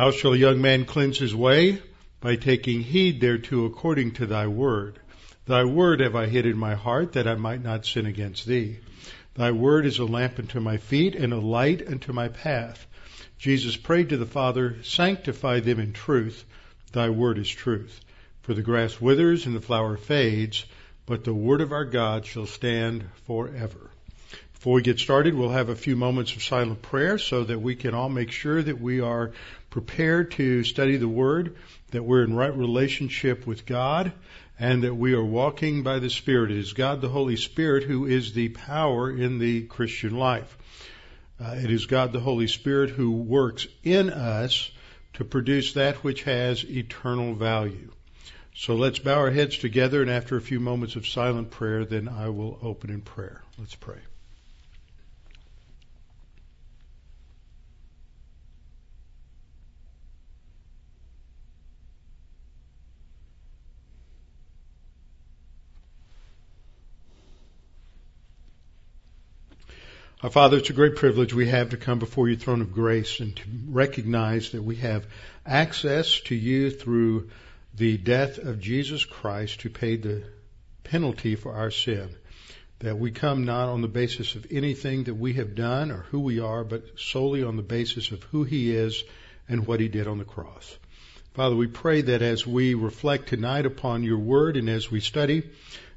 How shall a young man cleanse his way? By taking heed thereto according to thy word. Thy word have I hid in my heart that I might not sin against thee. Thy word is a lamp unto my feet and a light unto my path. Jesus prayed to the Father, sanctify them in truth. Thy word is truth. For the grass withers and the flower fades, but the word of our God shall stand forever. Before we get started, we'll have a few moments of silent prayer so that we can all make sure that we are prepared to study the word, that we're in right relationship with God, and that we are walking by the Spirit. It is God the Holy Spirit who is the power in the Christian life. Uh, it is God the Holy Spirit who works in us to produce that which has eternal value. So let's bow our heads together, and after a few moments of silent prayer, then I will open in prayer. Let's pray. Our Father, it's a great privilege we have to come before your throne of grace and to recognize that we have access to you through the death of Jesus Christ who paid the penalty for our sin. That we come not on the basis of anything that we have done or who we are, but solely on the basis of who He is and what He did on the cross. Father, we pray that as we reflect tonight upon your word and as we study,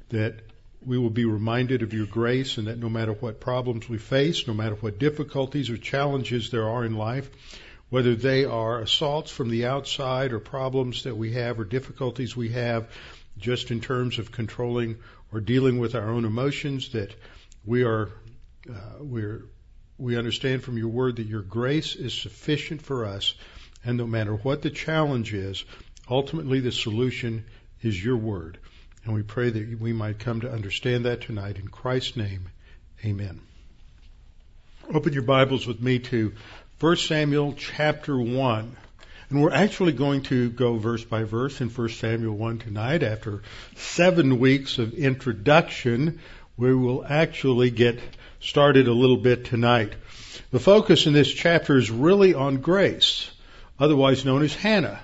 that we will be reminded of your grace and that no matter what problems we face, no matter what difficulties or challenges there are in life, whether they are assaults from the outside or problems that we have or difficulties we have just in terms of controlling or dealing with our own emotions, that we are, uh, we're, we understand from your word that your grace is sufficient for us. And no matter what the challenge is, ultimately the solution is your word. And we pray that we might come to understand that tonight. In Christ's name, amen. Open your Bibles with me to 1 Samuel chapter 1. And we're actually going to go verse by verse in 1 Samuel 1 tonight. After seven weeks of introduction, we will actually get started a little bit tonight. The focus in this chapter is really on grace, otherwise known as Hannah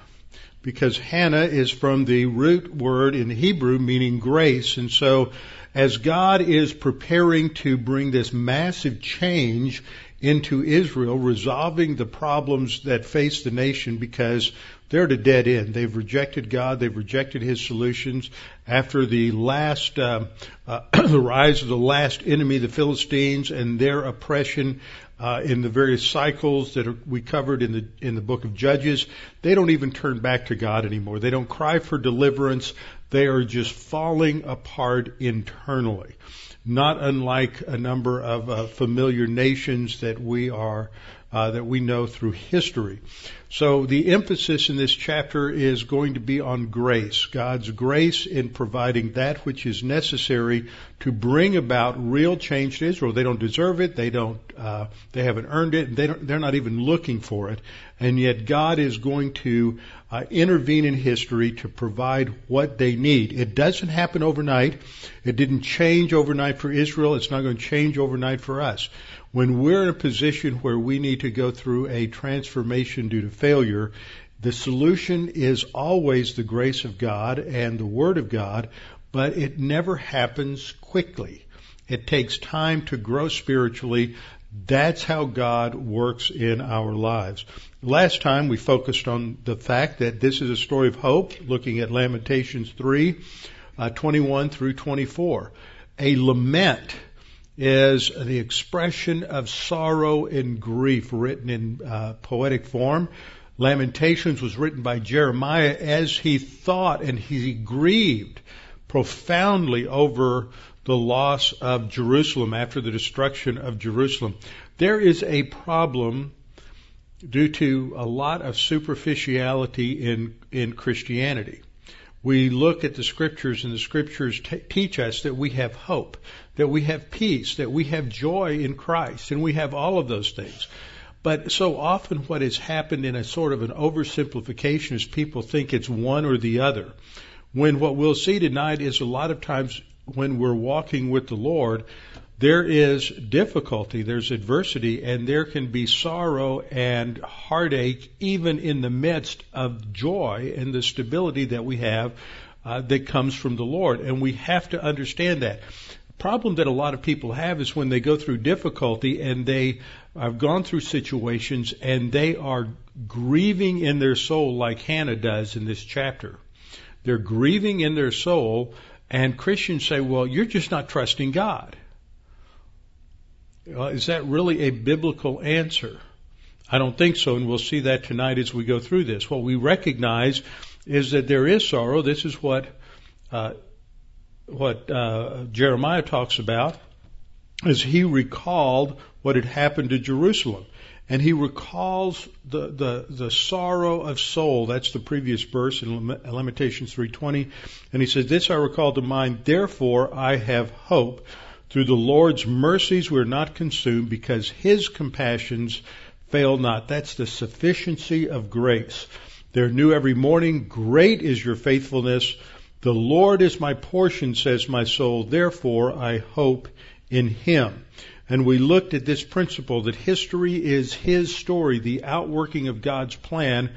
because Hannah is from the root word in Hebrew meaning grace. And so as God is preparing to bring this massive change into Israel, resolving the problems that face the nation because they're at a dead end. They've rejected God. They've rejected His solutions. After the last, uh, uh, the rise of the last enemy, the Philistines, and their oppression, uh, in the various cycles that are, we covered in the in the book of Judges, they don't even turn back to God anymore. They don't cry for deliverance. They are just falling apart internally. Not unlike a number of uh, familiar nations that we are uh, that we know through history. So the emphasis in this chapter is going to be on grace, God's grace in providing that which is necessary to bring about real change to Israel. They don't deserve it. They don't. Uh, they haven't earned it. They don't, they're not even looking for it. And yet God is going to uh, intervene in history to provide what they need. It doesn't happen overnight. It didn't change overnight for Israel. It's not going to change overnight for us. When we're in a position where we need to go through a transformation due to failure, the solution is always the grace of God and the Word of God, but it never happens quickly. It takes time to grow spiritually. That's how God works in our lives. Last time we focused on the fact that this is a story of hope, looking at Lamentations 3, uh, 21 through 24. A lament is the expression of sorrow and grief written in uh, poetic form. Lamentations was written by Jeremiah as he thought and he grieved profoundly over the loss of Jerusalem after the destruction of Jerusalem. There is a problem due to a lot of superficiality in, in Christianity we look at the scriptures and the scriptures t- teach us that we have hope, that we have peace, that we have joy in Christ, and we have all of those things. But so often what has happened in a sort of an oversimplification is people think it's one or the other. When what we'll see tonight is a lot of times when we're walking with the Lord, there is difficulty, there's adversity, and there can be sorrow and heartache even in the midst of joy and the stability that we have uh, that comes from the Lord. And we have to understand that. Problem that a lot of people have is when they go through difficulty and they have gone through situations and they are grieving in their soul like Hannah does in this chapter. They're grieving in their soul and Christians say, well, you're just not trusting God. Well, is that really a biblical answer? I don't think so, and we'll see that tonight as we go through this. What we recognize is that there is sorrow. This is what uh, what uh, Jeremiah talks about, as he recalled what had happened to Jerusalem, and he recalls the the, the sorrow of soul. That's the previous verse in Lamentations 3:20, and he says, "This I recall to mind. Therefore I have hope." Through the Lord's mercies we are not consumed because his compassions fail not. That's the sufficiency of grace. They're new every morning. Great is your faithfulness. The Lord is my portion, says my soul. Therefore I hope in him. And we looked at this principle that history is his story, the outworking of God's plan.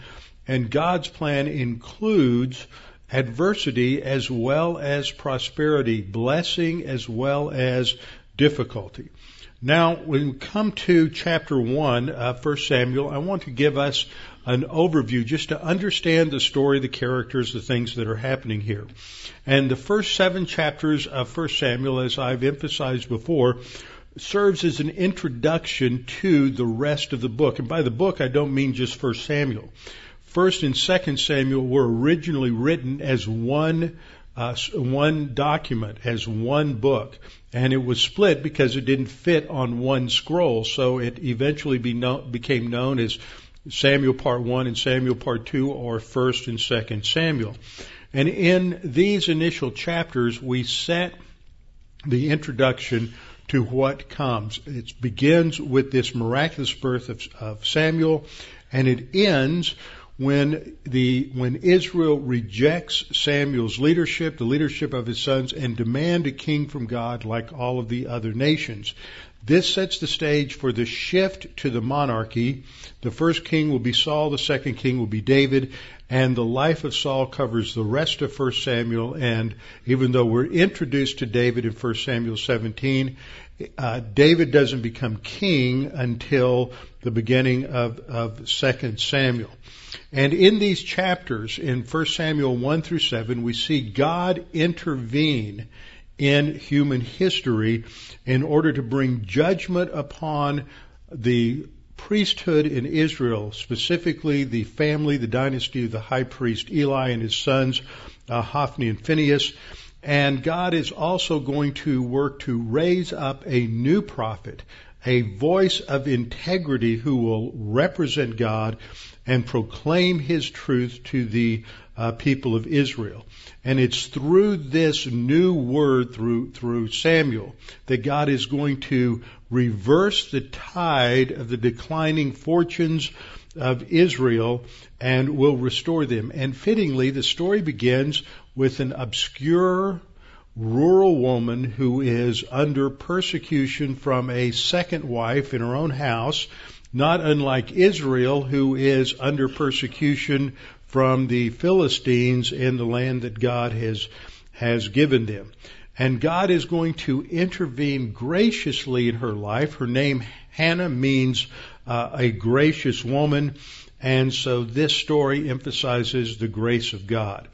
And God's plan includes adversity as well as prosperity, blessing as well as difficulty. Now, when we come to chapter 1 of 1 Samuel, I want to give us an overview just to understand the story, the characters, the things that are happening here. And the first seven chapters of 1 Samuel, as I've emphasized before, serves as an introduction to the rest of the book. And by the book, I don't mean just 1 Samuel. First and Second Samuel were originally written as one uh, one document, as one book, and it was split because it didn't fit on one scroll. So it eventually be became known as Samuel Part One and Samuel Part Two, or First and Second Samuel. And in these initial chapters, we set the introduction to what comes. It begins with this miraculous birth of, of Samuel, and it ends when the when Israel rejects Samuel's leadership, the leadership of his sons, and demand a king from God like all of the other nations. This sets the stage for the shift to the monarchy. The first king will be Saul, the second king will be David, and the life of Saul covers the rest of 1 Samuel. And even though we're introduced to David in 1 Samuel 17, uh, David doesn't become king until the beginning of, of 2 Samuel. And in these chapters, in 1 Samuel 1 through 7, we see God intervene in human history in order to bring judgment upon the priesthood in Israel, specifically the family, the dynasty of the high priest Eli and his sons, uh, Hophni and Phinehas. And God is also going to work to raise up a new prophet, a voice of integrity who will represent God and proclaim his truth to the uh, people of Israel. And it's through this new word, through, through Samuel, that God is going to reverse the tide of the declining fortunes of Israel and will restore them. And fittingly, the story begins with an obscure rural woman who is under persecution from a second wife in her own house, not unlike Israel, who is under persecution from the Philistines in the land that God has, has given them. And God is going to intervene graciously in her life. Her name, Hannah, means uh, a gracious woman. And so this story emphasizes the grace of God.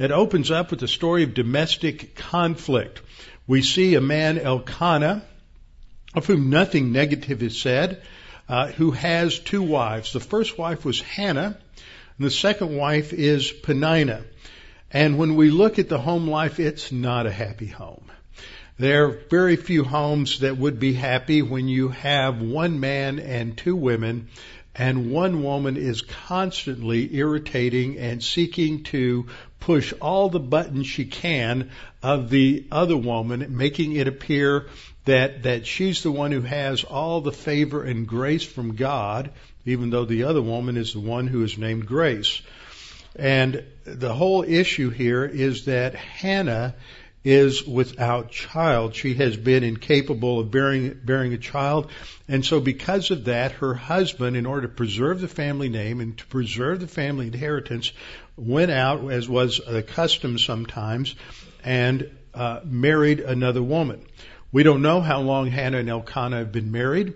It opens up with a story of domestic conflict. We see a man, Elkanah, of whom nothing negative is said, uh, who has two wives. The first wife was Hannah, and the second wife is Peninnah. And when we look at the home life, it's not a happy home. There are very few homes that would be happy when you have one man and two women and one woman is constantly irritating and seeking to push all the buttons she can of the other woman, making it appear that, that she's the one who has all the favor and grace from God, even though the other woman is the one who is named Grace. And the whole issue here is that Hannah is without child. She has been incapable of bearing, bearing a child. And so because of that, her husband, in order to preserve the family name and to preserve the family inheritance, went out, as was the custom sometimes, and uh, married another woman. We don't know how long Hannah and Elkanah have been married.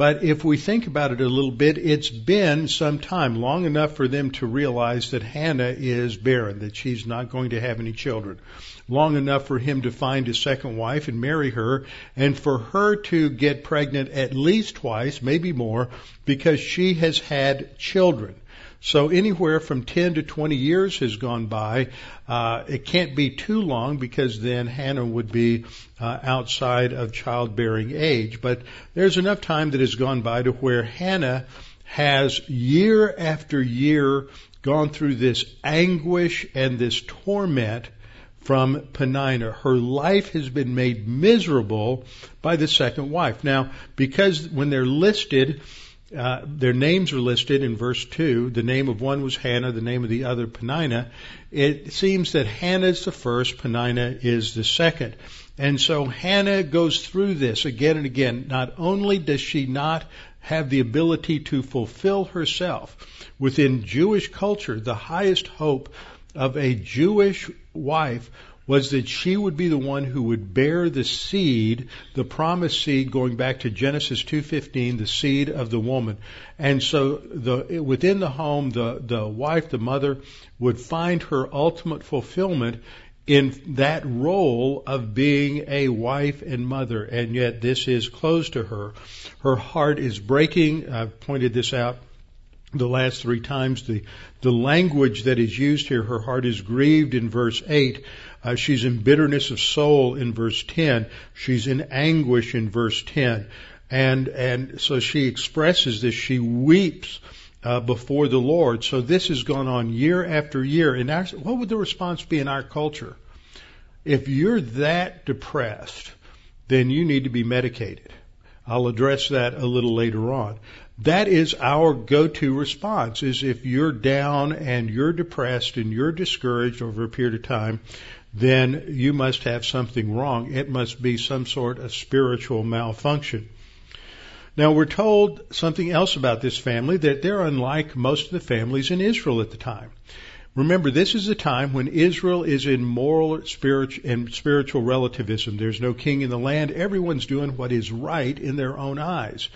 But if we think about it a little bit, it's been some time, long enough for them to realize that Hannah is barren, that she's not going to have any children. Long enough for him to find a second wife and marry her, and for her to get pregnant at least twice, maybe more, because she has had children. So anywhere from 10 to 20 years has gone by. Uh, it can't be too long because then Hannah would be uh, outside of childbearing age. But there's enough time that has gone by to where Hannah has year after year gone through this anguish and this torment from Peninnah. Her life has been made miserable by the second wife. Now, because when they're listed, uh, their names are listed in verse 2. The name of one was Hannah, the name of the other Peninnah. It seems that Hannah is the first, Peninnah is the second. And so Hannah goes through this again and again. Not only does she not have the ability to fulfill herself within Jewish culture, the highest hope of a Jewish wife was that she would be the one who would bear the seed, the promised seed going back to Genesis 2:15, the seed of the woman. And so the within the home the the wife, the mother would find her ultimate fulfillment in that role of being a wife and mother, and yet this is closed to her. Her heart is breaking. I've pointed this out the last three times. The, the language that is used here, her heart is grieved in verse 8. Uh, she's in bitterness of soul in verse 10. She's in anguish in verse 10. And, and so she expresses this. She weeps uh, before the Lord. So this has gone on year after year. And what would the response be in our culture? If you're that depressed, then you need to be medicated. I'll address that a little later on. That is our go-to response is if you're down and you're depressed and you're discouraged over a period of time, then you must have something wrong. It must be some sort of spiritual malfunction. Now we're told something else about this family that they're unlike most of the families in Israel at the time. Remember, this is a time when Israel is in moral spiritual, and spiritual relativism. There's no king in the land. Everyone's doing what is right in their own eyes.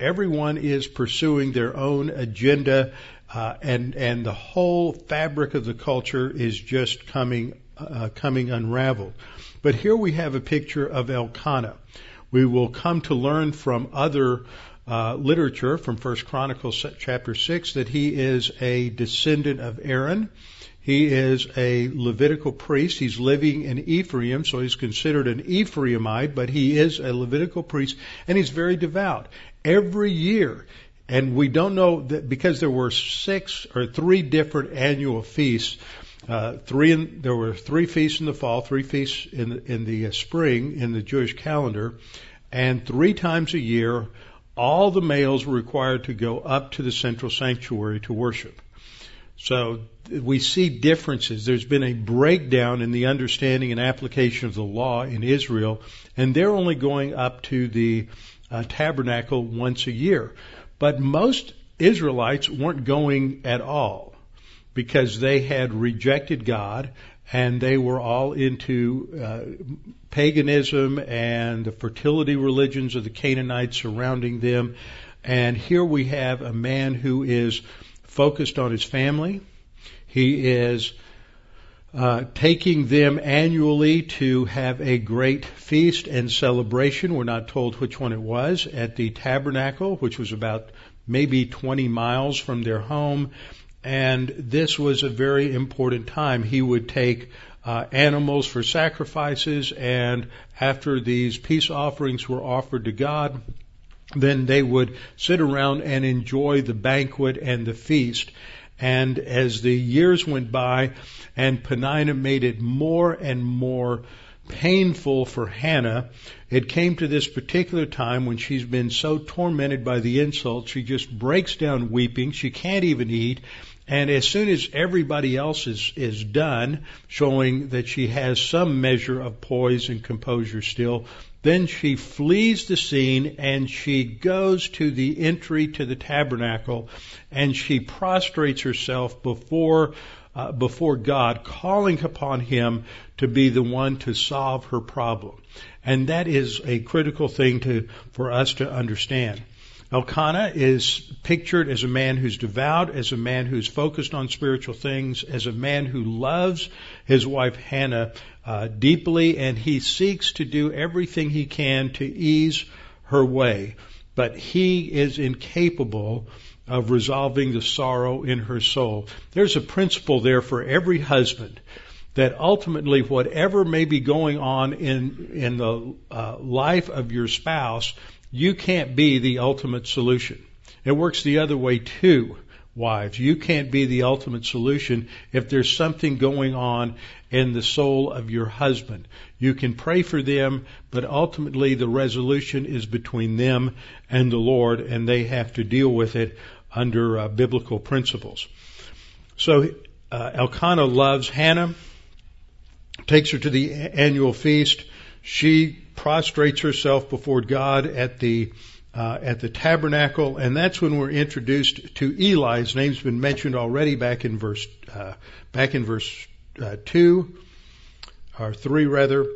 Everyone is pursuing their own agenda, uh, and and the whole fabric of the culture is just coming uh, coming unraveled. But here we have a picture of Elkanah. We will come to learn from other uh, literature from First Chronicles chapter six that he is a descendant of Aaron. He is a Levitical priest. He's living in Ephraim, so he's considered an Ephraimite, but he is a Levitical priest, and he's very devout. Every year, and we don't know that because there were six or three different annual feasts uh, three in, there were three feasts in the fall, three feasts in the, in the uh, spring in the Jewish calendar, and three times a year, all the males were required to go up to the central sanctuary to worship. So we see differences. There's been a breakdown in the understanding and application of the law in Israel, and they're only going up to the uh, tabernacle once a year. But most Israelites weren't going at all because they had rejected God and they were all into uh, paganism and the fertility religions of the Canaanites surrounding them. And here we have a man who is focused on his family. He is uh, taking them annually to have a great feast and celebration. We're not told which one it was at the tabernacle, which was about maybe 20 miles from their home. And this was a very important time. He would take uh, animals for sacrifices, and after these peace offerings were offered to God, then they would sit around and enjoy the banquet and the feast. And as the years went by, and Peninnah made it more and more painful for Hannah, it came to this particular time when she's been so tormented by the insult, she just breaks down weeping. She can't even eat And as soon as everybody else is, is done, showing that she has some measure of poise and composure still, then she flees the scene and she goes to the entry to the tabernacle and she prostrates herself before uh, before God, calling upon Him to be the one to solve her problem. And that is a critical thing to, for us to understand. Elkanah is pictured as a man who's devout, as a man who's focused on spiritual things, as a man who loves his wife Hannah uh, deeply, and he seeks to do everything he can to ease her way. But he is incapable of resolving the sorrow in her soul. There's a principle there for every husband that ultimately whatever may be going on in in the uh, life of your spouse you can't be the ultimate solution. It works the other way too, wives. You can't be the ultimate solution if there's something going on in the soul of your husband. You can pray for them, but ultimately the resolution is between them and the Lord, and they have to deal with it under uh, biblical principles. So uh, Elkanah loves Hannah, takes her to the annual feast. She prostrates herself before God at the uh, at the tabernacle, and that's when we're introduced to Eli. His name's been mentioned already back in verse uh, back in verse uh, two or three rather,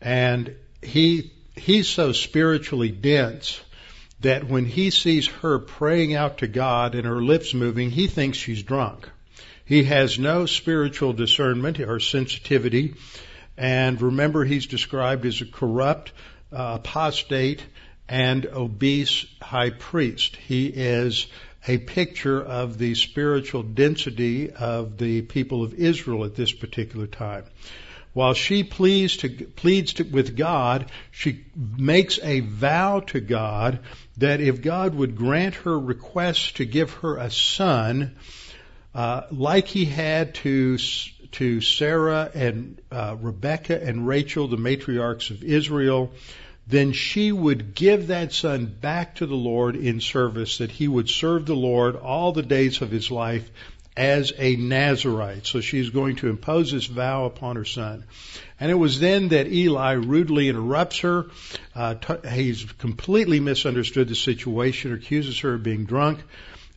and he he's so spiritually dense that when he sees her praying out to God and her lips moving, he thinks she's drunk. He has no spiritual discernment or sensitivity. And remember, he's described as a corrupt, uh, apostate, and obese high priest. He is a picture of the spiritual density of the people of Israel at this particular time. While she pleads, to, pleads to, with God, she makes a vow to God that if God would grant her request to give her a son, uh, like he had to to Sarah and uh, Rebecca and Rachel, the matriarchs of Israel, then she would give that son back to the Lord in service, that he would serve the Lord all the days of his life as a Nazarite. So she's going to impose this vow upon her son. And it was then that Eli rudely interrupts her. Uh, t- he's completely misunderstood the situation, accuses her of being drunk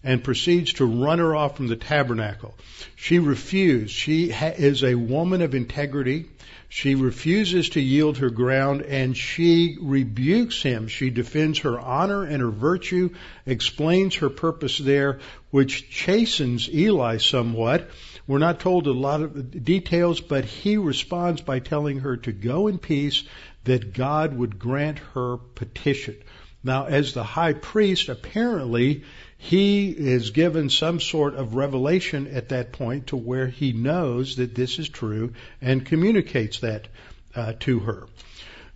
and proceeds to run her off from the tabernacle. She refused. She ha- is a woman of integrity. She refuses to yield her ground and she rebukes him. She defends her honor and her virtue, explains her purpose there, which chastens Eli somewhat. We're not told a lot of details, but he responds by telling her to go in peace, that God would grant her petition. Now, as the high priest, apparently, he is given some sort of revelation at that point to where he knows that this is true and communicates that uh, to her.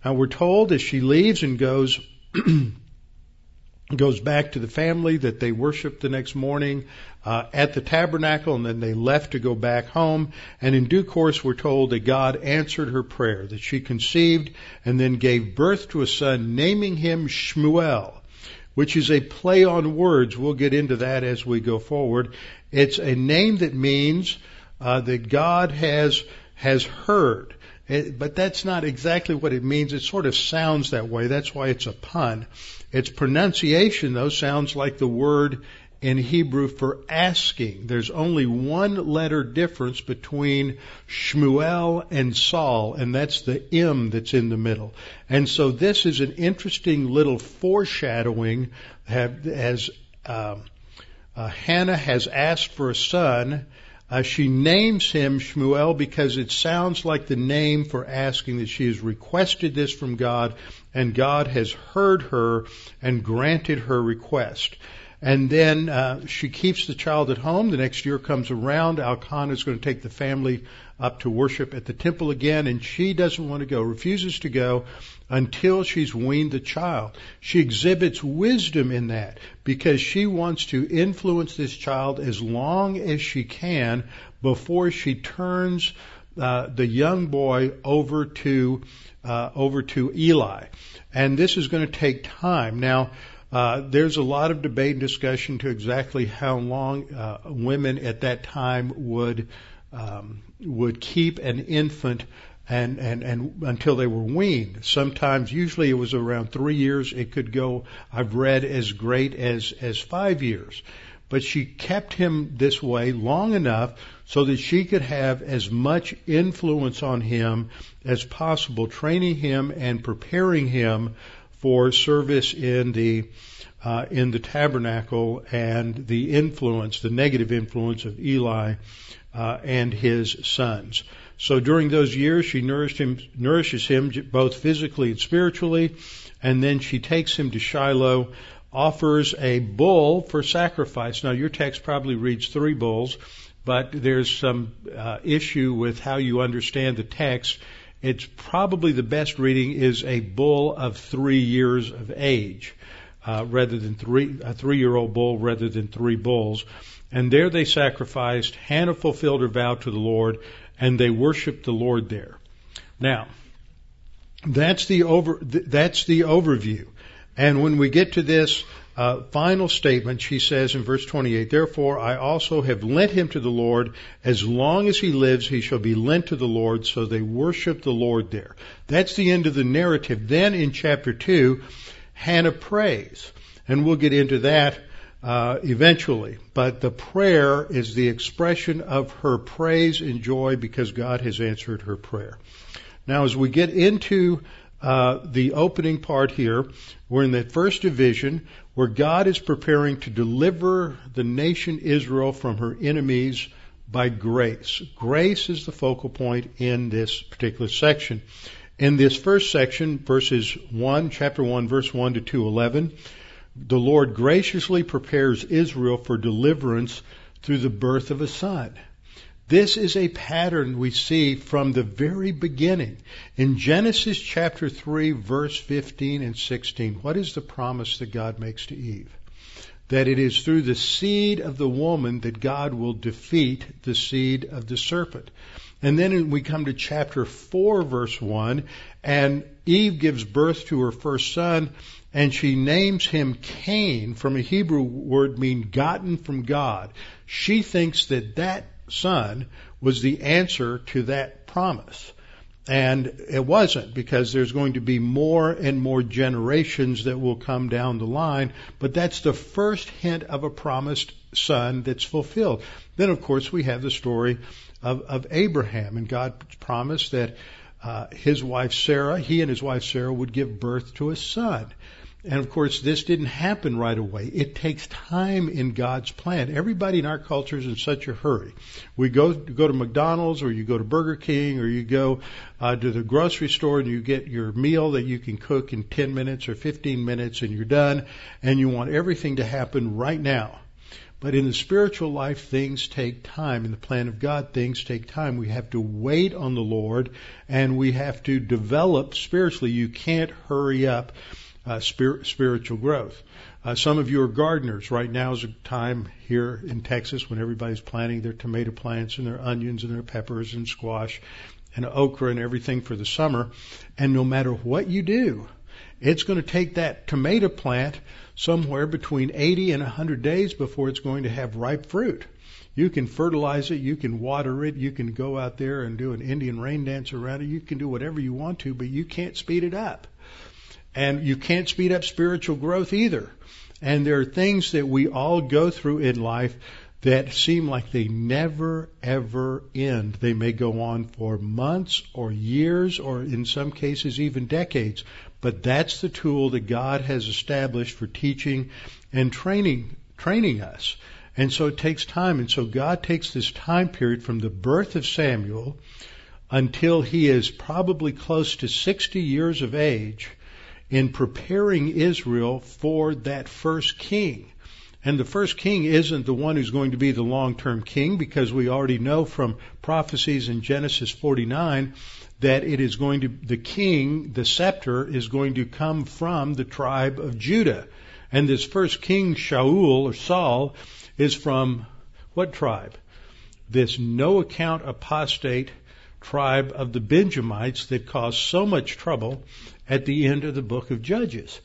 Now we're told as she leaves and goes goes back to the family that they worshiped the next morning uh, at the tabernacle and then they left to go back home and in due course we're told that God answered her prayer that she conceived and then gave birth to a son naming him Shmuel which is a play on words. We'll get into that as we go forward. It's a name that means uh, that God has has heard. It, but that's not exactly what it means. It sort of sounds that way. That's why it's a pun. Its pronunciation, though, sounds like the word in Hebrew for asking. There's only one letter difference between Shmuel and Saul, and that's the M that's in the middle. And so this is an interesting little foreshadowing as um, uh, Hannah has asked for a son. Uh, she names him Shmuel because it sounds like the name for asking that she has requested this from God, and God has heard her and granted her request. And then uh, she keeps the child at home. The next year comes around. Elkanah is going to take the family up to worship at the temple again, and she doesn't want to go, refuses to go until she's weaned the child. She exhibits wisdom in that because she wants to influence this child as long as she can before she turns uh, the young boy over to uh, over to Eli. And this is going to take time. Now, Uh, there's a lot of debate and discussion to exactly how long uh, women at that time would um, would keep an infant and, and, and until they were weaned. Sometimes, usually it was around three years. It could go, I've read, as great as, as five years. But she kept him this way long enough so that she could have as much influence on him as possible, training him and preparing him for service in the uh, in the tabernacle and the influence, the negative influence of Eli uh, and his sons. So during those years, she him, nourishes him both physically and spiritually, and then she takes him to Shiloh, offers a bull for sacrifice. Now, your text probably reads three bulls, but there's some uh, issue with how you understand the text. It's probably the best reading is a bull of three years of age, uh, rather than three a three-year-old bull rather than three bulls. And there they sacrificed. Hannah fulfilled her vow to the Lord and they worshiped the Lord there. Now, that's the over, that's the overview. And when we get to this uh, final statement, she says in verse 28, Therefore I also have lent him to the Lord. As long as he lives, he shall be lent to the Lord. So they worship the Lord there. That's the end of the narrative. Then in chapter 2, Hannah prays. And we'll get into that uh, eventually. But the prayer is the expression of her praise and joy because God has answered her prayer. Now, as we get into uh, the opening part here, we're in the first division where God is preparing to deliver the nation Israel from her enemies by grace. Grace is the focal point in this particular section. In this first section, verses 1, chapter 1, verse 1 to 211, the Lord graciously prepares Israel for deliverance through the birth of a son. This is a pattern we see from the very beginning. In Genesis chapter 3 verse 15 and 16, what is the promise that God makes to Eve? That it is through the seed of the woman that God will defeat the seed of the serpent. And then we come to chapter 4 verse 1 and Eve gives birth to her first son and she names him Cain from a Hebrew word mean gotten from God. She thinks that that son was the answer to that promise. And it wasn't because there's going to be more and more generations that will come down the line, but that's the first hint of a promised son that's fulfilled. Then of course we have the story of, of Abraham and God promised that uh, his wife Sarah, he and his wife Sarah would give birth to a son. And of course, this didn't happen right away. It takes time in God's plan. Everybody in our culture is in such a hurry. We go go to McDonald's, or you go to Burger King, or you go uh, to the grocery store, and you get your meal that you can cook in 10 minutes or 15 minutes, and you're done. And you want everything to happen right now. But in the spiritual life, things take time. In the plan of God, things take time. We have to wait on the Lord, and we have to develop spiritually. You can't hurry up uh, spir- spiritual growth. Uh, some of you are gardeners. Right now is a time here in Texas when everybody's planting their tomato plants and their onions and their peppers and squash and okra and everything for the summer. And no matter what you do, it's going to take that tomato plant somewhere between 80 and 100 days before it's going to have ripe fruit. You can fertilize it, you can water it, you can go out there and do an Indian rain dance around it, you can do whatever you want to, but you can't speed it up. And you can't speed up spiritual growth either. And there are things that we all go through in life that seem like they never ever end. They may go on for months or years or in some cases even decades. But that's the tool that God has established for teaching and training, training us. And so it takes time. And so God takes this time period from the birth of Samuel until he is probably close to 60 years of age in preparing Israel for that first king. And the first king isn't the one who's going to be the long-term king because we already know from prophecies in Genesis 49 that it is going to, the king, the scepter is going to come from the tribe of Judah. And this first king, Shaul or Saul, is from what tribe? This no account apostate tribe of the Benjamites that caused so much trouble at the end of the book of Judges.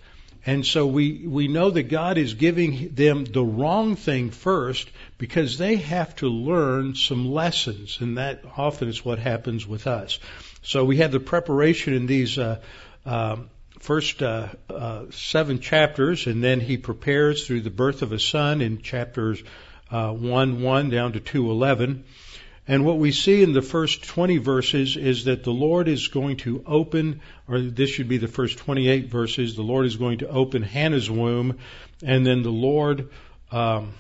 And so we, we know that God is giving them the wrong thing first because they have to learn some lessons, and that often is what happens with us. So we have the preparation in these uh, um, first uh, uh, seven chapters, and then he prepares through the birth of a son in chapters uh, 1 1 down to 2 11. And what we see in the first 20 verses is that the Lord is going to open, or this should be the first 28 verses, the Lord is going to open Hannah's womb, and then the Lord, um,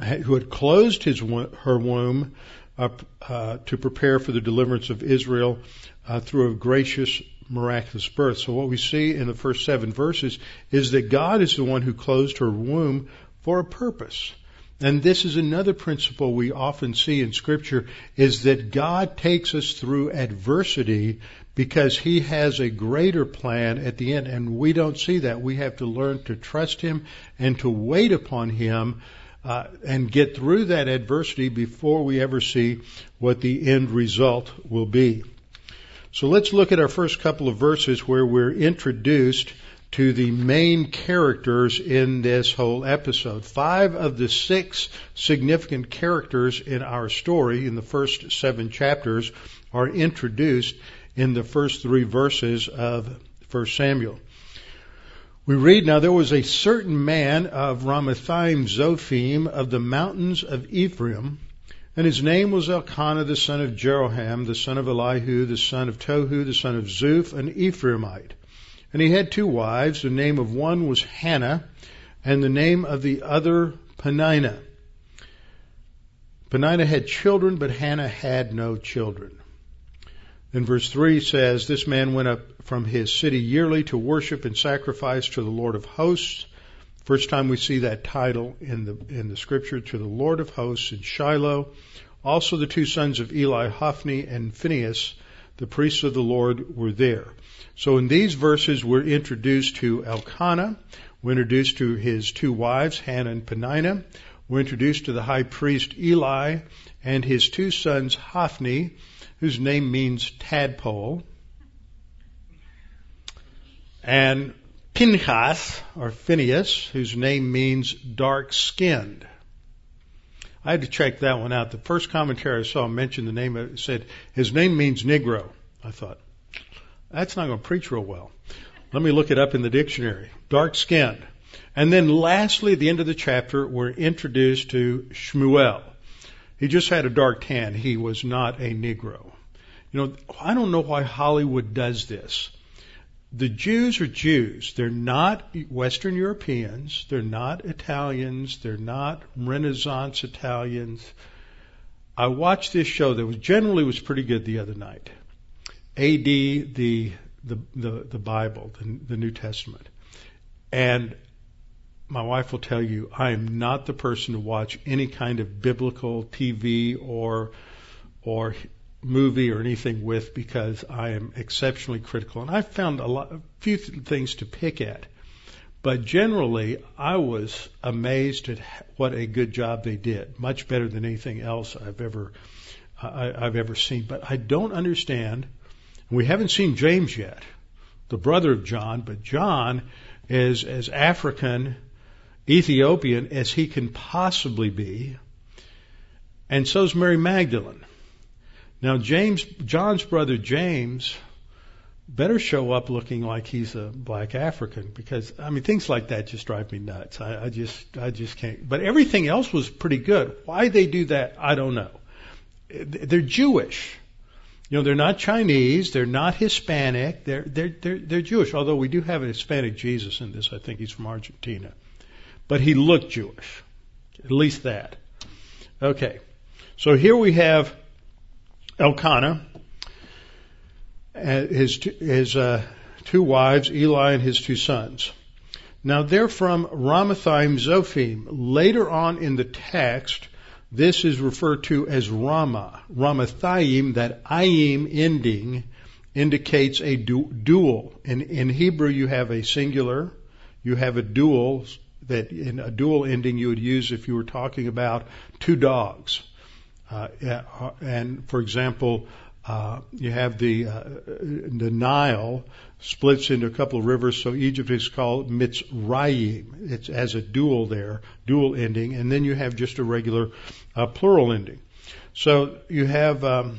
who had closed his her womb uh, uh, to prepare for the deliverance of Israel uh, through a gracious, miraculous birth. So what we see in the first seven verses is that God is the one who closed her womb for a purpose. And this is another principle we often see in scripture is that God takes us through adversity because he has a greater plan at the end and we don't see that. We have to learn to trust him and to wait upon him uh, and get through that adversity before we ever see what the end result will be. So let's look at our first couple of verses where we're introduced to the main characters in this whole episode. Five of the six significant characters in our story in the first seven chapters are introduced in the first three verses of 1 Samuel. We read, Now there was a certain man of Ramathaim Zophim of the mountains of Ephraim, and his name was Elkanah the son of Jeroham, the son of Elihu, the son of Tohu, the son of Zuph, an Ephraimite. And he had two wives. The name of one was Hannah, and the name of the other Peninnah. Peninnah had children, but Hannah had no children. Then verse 3 says, This man went up from his city yearly to worship and sacrifice to the Lord of hosts. First time we see that title in the, in the scripture, to the Lord of hosts in Shiloh. Also the two sons of Eli, Hophni and Phinehas, the priests of the Lord, were there. So in these verses, we're introduced to Elkanah. We're introduced to his two wives, Hannah and Peninnah. We're introduced to the high priest Eli and his two sons, Hophni, whose name means tadpole, and Pinchas, or Phineas, whose name means dark skinned. I had to check that one out. The first commentary I saw mentioned the name it said his name means Negro. I thought, that's not going to preach real well. Let me look it up in the dictionary. Dark skinned. And then lastly, at the end of the chapter, we're introduced to Shmuel. He just had a dark tan. He was not a Negro. You know, I don't know why Hollywood does this. The Jews are Jews. They're not Western Europeans. They're not Italians. They're not Renaissance Italians. I watched this show that was generally was pretty good the other night. AD the the the, the Bible, the, the New Testament, and my wife will tell you I am not the person to watch any kind of biblical TV or or movie or anything with because I am exceptionally critical, and I found a lot, a few things to pick at. But generally, I was amazed at what a good job they did, much better than anything else I've ever I, I've ever seen. But I don't understand we haven't seen James yet, the brother of John, but John is as African, Ethiopian as he can possibly be. And so is Mary Magdalene. Now James, John's brother James, better show up looking like he's a black African because I mean things like that just drive me nuts. I, I just I just can't. But everything else was pretty good. Why they do that, I don't know. They're Jewish. You know, they're not Chinese, they're not Hispanic, they're, they're, they're, they're Jewish, although we do have a Hispanic Jesus in this. I think he's from Argentina. But he looked Jewish. At least that. Okay. So here we have Elkanah, his, his uh, two wives, Eli and his two sons. Now they're from Ramathaim Zophim. Later on in the text, this is referred to as Ramah. Ramathaim, that ayim ending indicates a du- dual. In, in Hebrew, you have a singular, you have a dual, that in a dual ending you would use if you were talking about two dogs. Uh, and for example, Uh, you have the uh, the Nile splits into a couple of rivers, so Egypt is called Mitzrayim. It's as a dual there, dual ending, and then you have just a regular uh, plural ending. So you have um,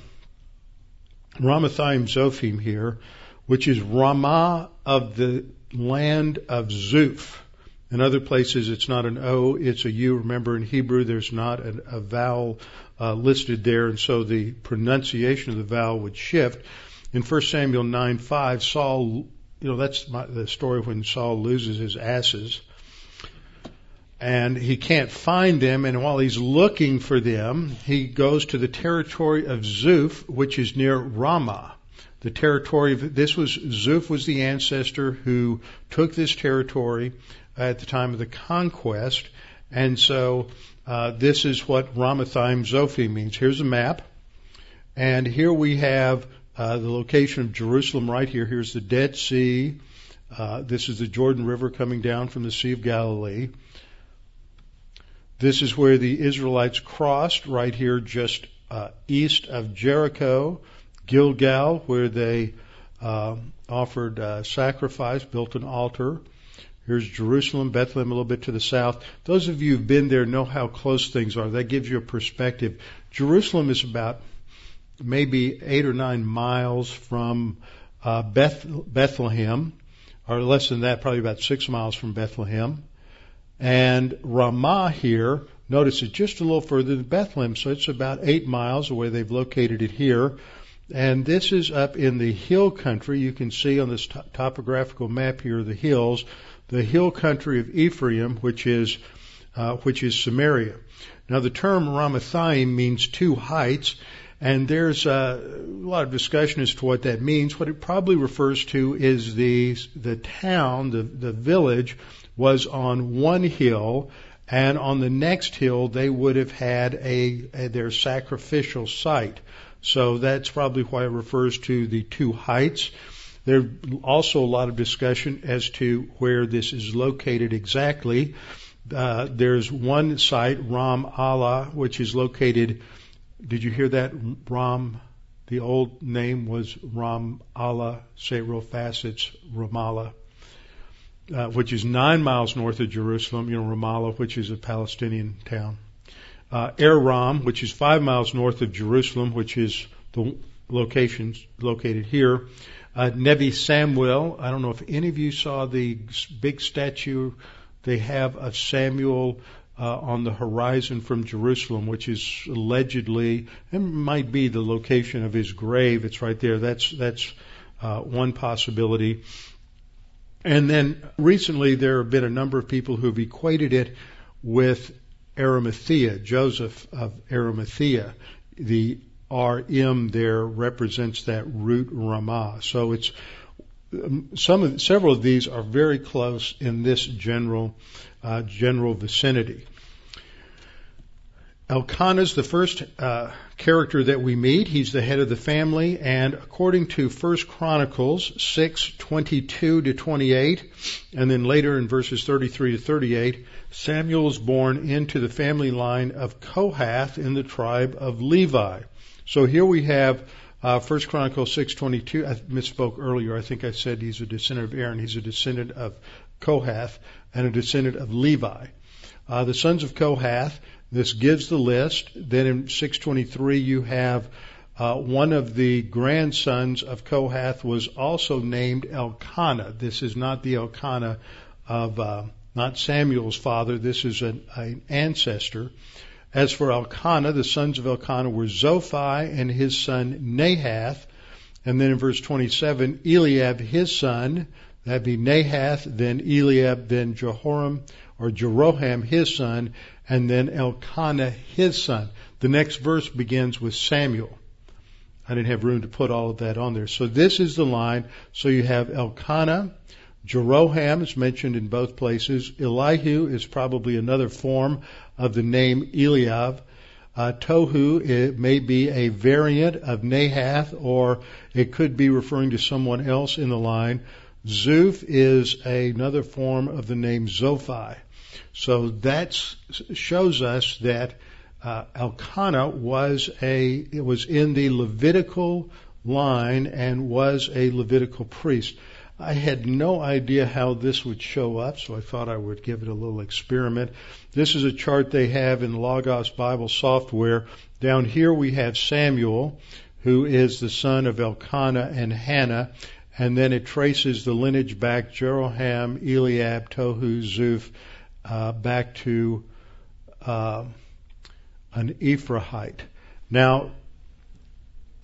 Ramathaim Zophim here, which is Ramah of the land of Zuph. In other places, it's not an O, it's a U. Remember, in Hebrew, there's not a vowel uh, listed there, and so the pronunciation of the vowel would shift. In 1 Samuel 9 5, Saul, you know, that's my, the story when Saul loses his asses. And he can't find them, and while he's looking for them, he goes to the territory of Zuph, which is near Ramah the territory of this was Zuph was the ancestor who took this territory at the time of the conquest, and so uh, this is what Ramathaim Zophim means. Here's a map, and here we have uh, the location of Jerusalem right here. Here's the Dead Sea. Uh, this is the Jordan River coming down from the Sea of Galilee. This is where the Israelites crossed right here, just uh, east of Jericho. Gilgal, where they uh, offered uh, sacrifice, built an altar. Here's Jerusalem, Bethlehem, a little bit to the south. Those of you who've been there know how close things are. That gives you a perspective. Jerusalem is about maybe eight or nine miles from uh, Beth, Bethlehem, or less than that, probably about six miles from Bethlehem. And Ramah here, notice it's just a little further than Bethlehem, so it's about eight miles away. They've located it here. And this is up in the hill country. You can see on this topographical map here the hills the hill country of Ephraim, which is uh, which is Samaria. Now the term Ramathaim means two heights, and there's a lot of discussion as to what that means. What it probably refers to is the the town, the the village, was on one hill, and on the next hill they would have had a, a their sacrificial site. So that's probably why it refers to the two heights. There's also a lot of discussion as to where this is located exactly. Uh, there's one site, Ram Allah, which is located. Did you hear that? Ram, the old name was Ram Allah. Say real fast. It's Ramallah, uh, which is nine miles north of Jerusalem. You know, Ramallah, which is a Palestinian town. Uh, Aram, which is five miles north of Jerusalem, which is the location located here. Uh, Nevi Samuel. I don't know if any of you saw the big statue they have of Samuel uh, on the horizon from Jerusalem, which is allegedly it might be the location of his grave. It's right there. That's that's uh, one possibility. And then recently there have been a number of people who've equated it with Arimathea, Joseph of Arimathea. The RM there represents that root Ramah. So it's um, some of several of these are very close in this general uh, general vicinity. Elkanah is the first uh, character that we meet. He's the head of the family, and according to First Chronicles six twenty two to twenty eight, and then later in verses thirty three to thirty eight, Samuel is born into the family line of Kohath in the tribe of Levi. So here we have uh, First Chronicles six twenty two. I misspoke earlier. I think I said he's a descendant of Aaron. He's a descendant of Kohath and a descendant of Levi. Uh, the sons of Kohath. This gives the list. Then in 623 you have uh, one of the grandsons of Kohath was also named Elkanah. This is not the Elkanah of uh, not Samuel's father. This is an, an ancestor. As for Elkanah, the sons of Elkanah were Zophai and his son Nahath. And then in verse 27, Eliab, his son, that'd be Nahath, then Eliab, then Jehoram, or Jeroham, his son, and then Elkanah, his son. The next verse begins with Samuel. I didn't have room to put all of that on there. So this is the line. So you have Elkanah, Jeroham is mentioned in both places. Elihu is probably another form of the name Eliab. Uh, Tohu it may be a variant of Nahath, or it could be referring to someone else in the line. Zuph is another form of the name Zophai. So that shows us that uh, Elkanah was a it was in the Levitical line and was a Levitical priest. I had no idea how this would show up, so I thought I would give it a little experiment. This is a chart they have in Logos Bible software. Down here we have Samuel, who is the son of Elkanah and Hannah, and then it traces the lineage back Jeroham, Eliab, Tohu, Zuph, uh, back to uh, an Ephraite. Now,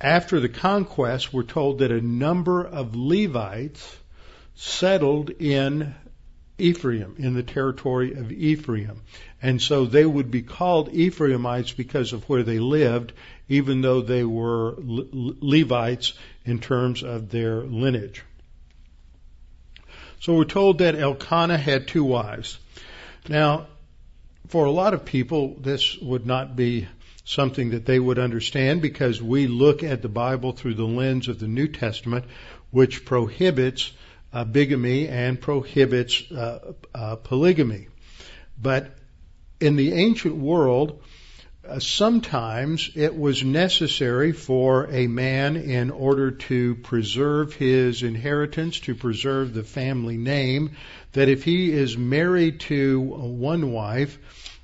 after the conquest, we're told that a number of Levites settled in Ephraim, in the territory of Ephraim. And so they would be called Ephraimites because of where they lived, even though they were Levites in terms of their lineage. So we're told that Elkanah had two wives. Now, for a lot of people, this would not be something that they would understand because we look at the Bible through the lens of the New Testament, which prohibits uh, bigamy and prohibits uh, uh, polygamy. But in the ancient world, uh, sometimes it was necessary for a man, in order to preserve his inheritance, to preserve the family name, that if he is married to one wife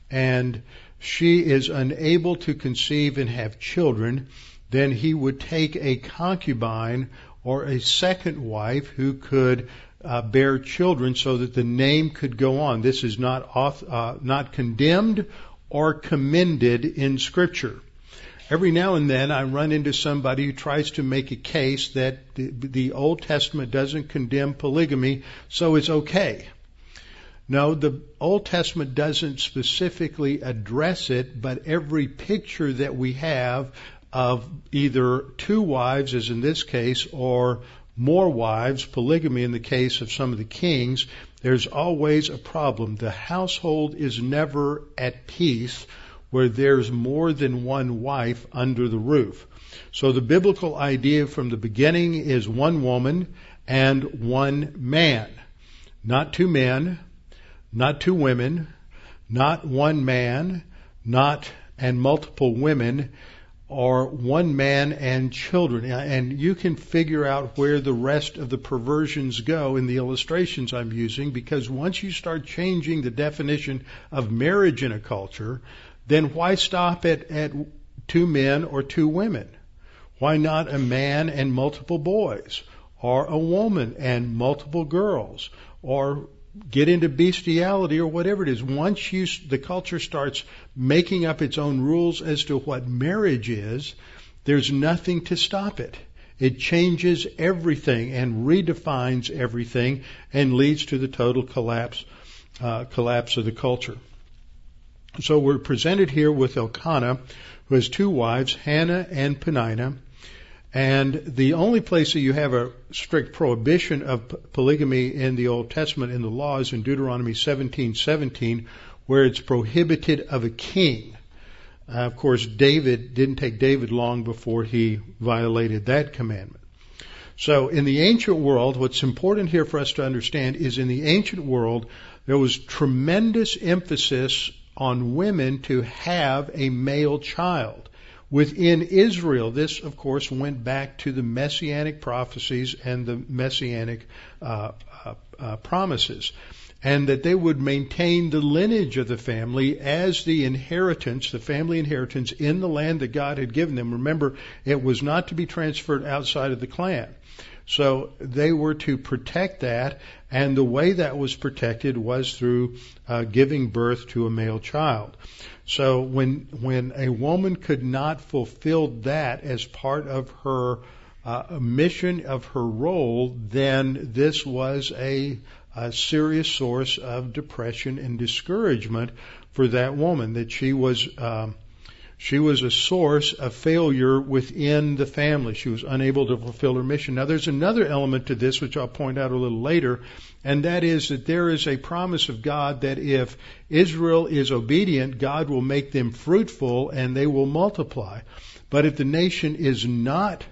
and she is unable to conceive and have children, then he would take a concubine or a second wife who could uh, bear children so that the name could go on. This is not off, uh, not condemned or commended in Scripture. Every now and then I run into somebody who tries to make a case that the, the Old Testament doesn't condemn polygamy, so it's okay. No, the Old Testament doesn't specifically address it, but every picture that we have of either two wives, as in this case, or more wives, polygamy in the case of some of the kings, there's always a problem. The household is never at peace where there's more than one wife under the roof. So the biblical idea from the beginning is one woman and one man. Not two men, not two women, not one man, not and multiple women, or one man and children. And you can figure out where the rest of the perversions go in the illustrations I'm using because once you start changing the definition of marriage in a culture, then why stop at, at two men or two women? Why not a man and multiple boys? Or a woman and multiple girls? Or get into bestiality or whatever it is. Once you, the culture starts making up its own rules as to what marriage is, there's nothing to stop it. It changes everything and redefines everything and leads to the total collapse, uh, collapse of the culture. So we're presented here with Elkanah, who has two wives, Hannah and Peninnah. and the only place that you have a strict prohibition of polygamy in the Old Testament in the law is in Deuteronomy 17:17, where it's prohibited of a king. Uh, of course, David didn't take David long before he violated that commandment. So, in the ancient world, what's important here for us to understand is in the ancient world, there was tremendous emphasis on women to have a male child. Within Israel, this, of course, went back to the messianic prophecies and the messianic uh, uh, uh, promises. And that they would maintain the lineage of the family as the inheritance, the family inheritance in the land that God had given them. Remember, it was not to be transferred outside of the clan. So they were to protect that, and the way that was protected was through uh, giving birth to a male child. So when when a woman could not fulfill that as part of her uh, mission of her role, then this was a, a serious source of depression and discouragement for that woman. That she was. Um, she was a source of failure within the family. She was unable to fulfill her mission. Now, there's another element to this, which I'll point out a little later, and that is that there is a promise of God that if Israel is obedient, God will make them fruitful and they will multiply. But if the nation is not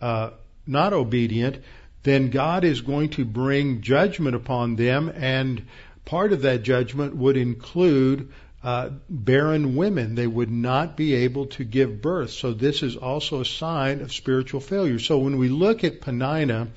uh, not obedient, then God is going to bring judgment upon them, and part of that judgment would include uh, barren women. They would not be able to give birth. So this is also a sign of spiritual failure. So when we look at Peninnah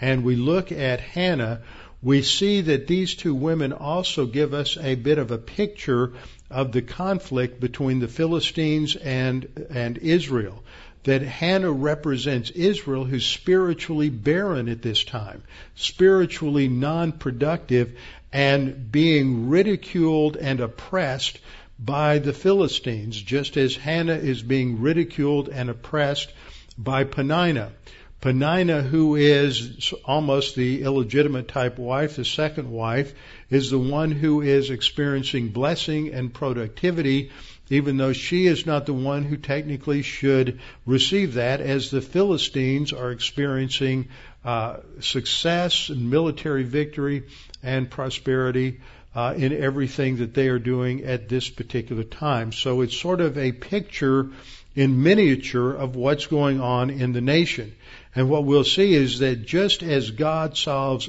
and we look at Hannah, we see that these two women also give us a bit of a picture of the conflict between the Philistines and, and Israel. That Hannah represents Israel who's spiritually barren at this time, spiritually non-productive, and being ridiculed and oppressed by the Philistines, just as Hannah is being ridiculed and oppressed by Peninnah. Peninnah, who is almost the illegitimate type wife, the second wife, is the one who is experiencing blessing and productivity, even though she is not the one who technically should receive that, as the Philistines are experiencing uh, success and military victory and prosperity uh, in everything that they are doing at this particular time. So it's sort of a picture in miniature of what's going on in the nation. And what we'll see is that just as God solves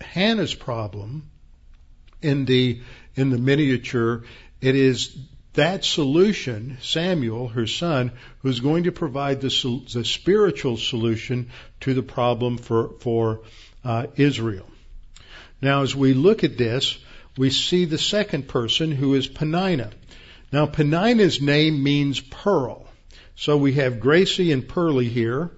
Hannah's problem in the in the miniature, it is that solution, Samuel, her son, who's going to provide the, the spiritual solution to the problem for for uh, Israel. Now, as we look at this, we see the second person who is Peninnah. Now, Peninnah's name means pearl. So we have Gracie and Pearlie here,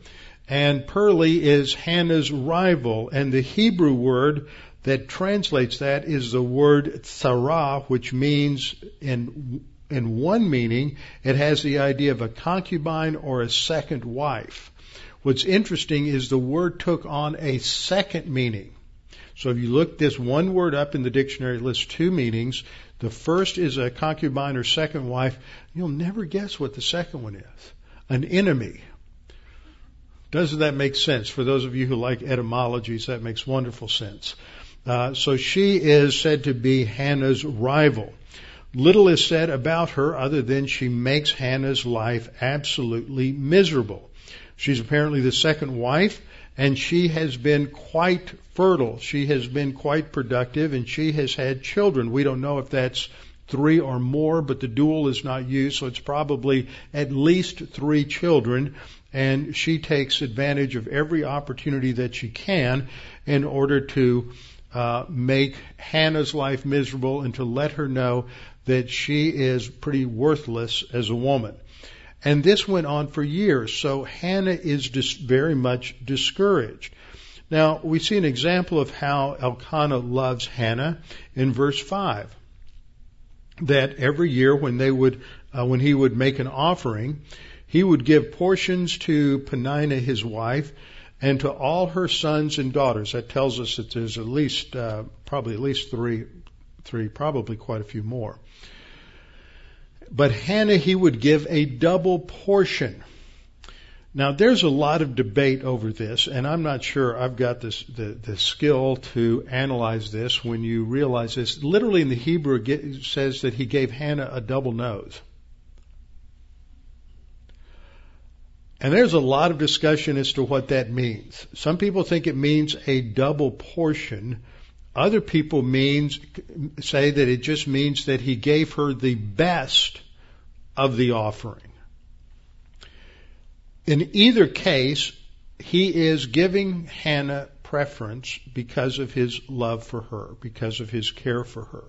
and Pearlie is Hannah's rival, and the Hebrew word that translates that is the word tzara, which means in in one meaning, it has the idea of a concubine or a second wife. What's interesting is the word took on a second meaning. So if you look this one word up in the dictionary, it lists two meanings. The first is a concubine or second wife. You'll never guess what the second one is. An enemy. Doesn't that make sense? For those of you who like etymologies, that makes wonderful sense. Uh, so she is said to be Hannah's rival. Little is said about her other than she makes Hannah's life absolutely miserable. She's apparently the second wife and she has been quite fertile. She has been quite productive and she has had children. We don't know if that's three or more, but the dual is not used, so it's probably at least three children. And she takes advantage of every opportunity that she can in order to uh, make Hannah's life miserable and to let her know that she is pretty worthless as a woman. And this went on for years. So Hannah is dis- very much discouraged. Now, we see an example of how Elkanah loves Hannah in verse 5. That every year when they would, uh, when he would make an offering, he would give portions to Peninnah, his wife, and to all her sons and daughters. That tells us that there's at least, uh, probably at least three, three, probably quite a few more. But Hannah, he would give a double portion. Now, there's a lot of debate over this, and I'm not sure I've got this, the, the skill to analyze this when you realize this. Literally in the Hebrew, it says that he gave Hannah a double nose. And there's a lot of discussion as to what that means. Some people think it means a double portion. Other people means, say that it just means that he gave her the best of the offering. In either case, he is giving Hannah preference because of his love for her, because of his care for her.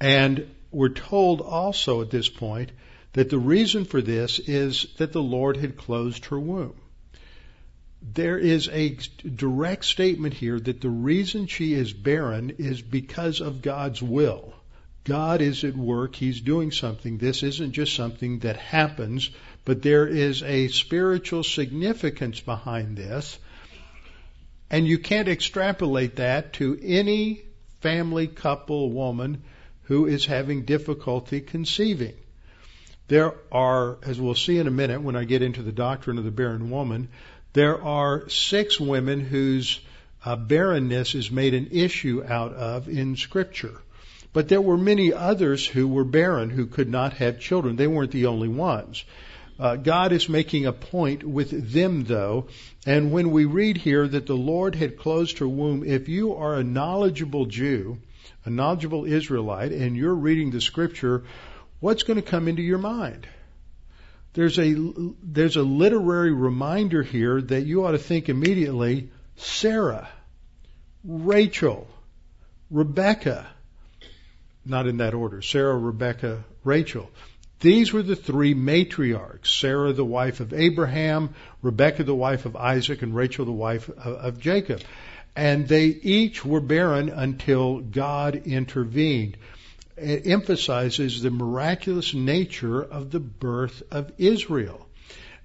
And we're told also at this point that the reason for this is that the Lord had closed her womb. There is a direct statement here that the reason she is barren is because of God's will. God is at work. He's doing something. This isn't just something that happens, but there is a spiritual significance behind this. And you can't extrapolate that to any family, couple, woman who is having difficulty conceiving. There are, as we'll see in a minute when I get into the doctrine of the barren woman, there are six women whose uh, barrenness is made an issue out of in Scripture. But there were many others who were barren, who could not have children. They weren't the only ones. Uh, God is making a point with them, though. And when we read here that the Lord had closed her womb, if you are a knowledgeable Jew, a knowledgeable Israelite, and you're reading the scripture, what's going to come into your mind? There's a, there's a literary reminder here that you ought to think immediately, Sarah, Rachel, Rebecca, not in that order, Sarah, Rebecca, Rachel. These were the three matriarchs Sarah, the wife of Abraham, Rebecca, the wife of Isaac, and Rachel, the wife of, of Jacob. And they each were barren until God intervened. It emphasizes the miraculous nature of the birth of Israel.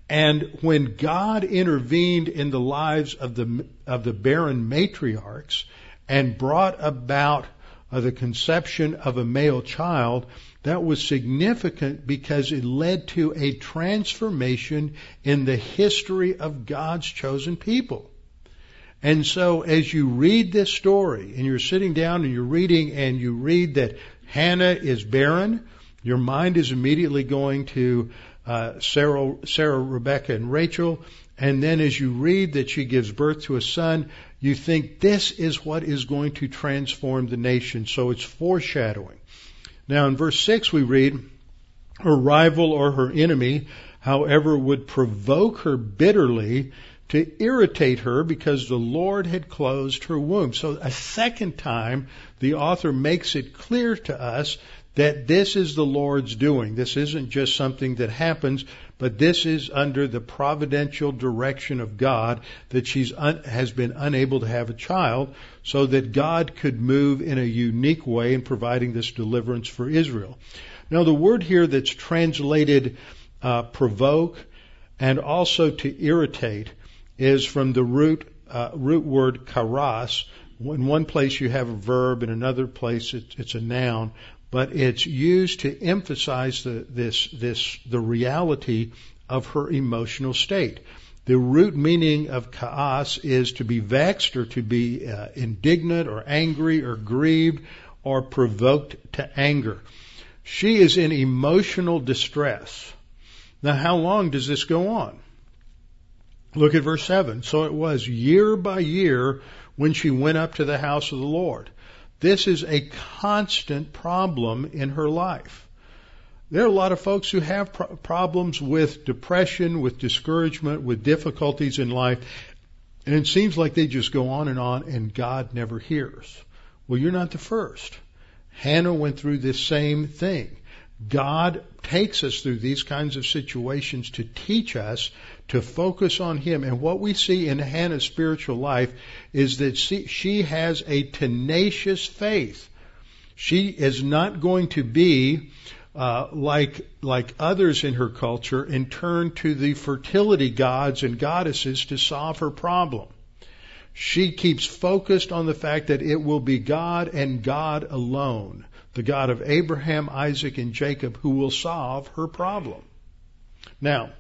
And when God intervened in the lives of the, of the barren matriarchs and brought about uh, the conception of a male child, that was significant because it led to a transformation in the history of God's chosen people. And so as you read this story and you're sitting down and you're reading and you read that Hannah is barren, your mind is immediately going to uh, Sarah, Sarah, Rebecca, and Rachel. And then as you read that she gives birth to a son, you think this is what is going to transform the nation. So it's foreshadowing. Now in verse 6 we read, her rival or her enemy, however, would provoke her bitterly to irritate her because the Lord had closed her womb. So a second time, the author makes it clear to us that this is the Lord's doing. This isn't just something that happens, but this is under the providential direction of God that she un- has been unable to have a child so that God could move in a unique way in providing this deliverance for Israel. Now the word here that's translated uh, provoke and also to irritate is from the root uh, root word karas. In one place you have a verb, in another place it, it's a noun, but it's used to emphasize the, this this the reality of her emotional state. The root meaning of kaas is to be vexed or to be uh, indignant or angry or grieved or provoked to anger. She is in emotional distress. Now, how long does this go on? Look at verse 7. So it was year by year when she went up to the house of the Lord. This is a constant problem in her life. There are a lot of folks who have pro- problems with depression, with discouragement, with difficulties in life, and it seems like they just go on and on and God never hears. Well, you're not the first. Hannah went through this same thing. God takes us through these kinds of situations to teach us to focus on Him. And what we see in Hannah's spiritual life is that she has a tenacious faith. She is not going to be uh, like like others in her culture and turn to the fertility gods and goddesses to solve her problem. She keeps focused on the fact that it will be God and God alone, the God of Abraham, Isaac, and Jacob, who will solve her problem. Now,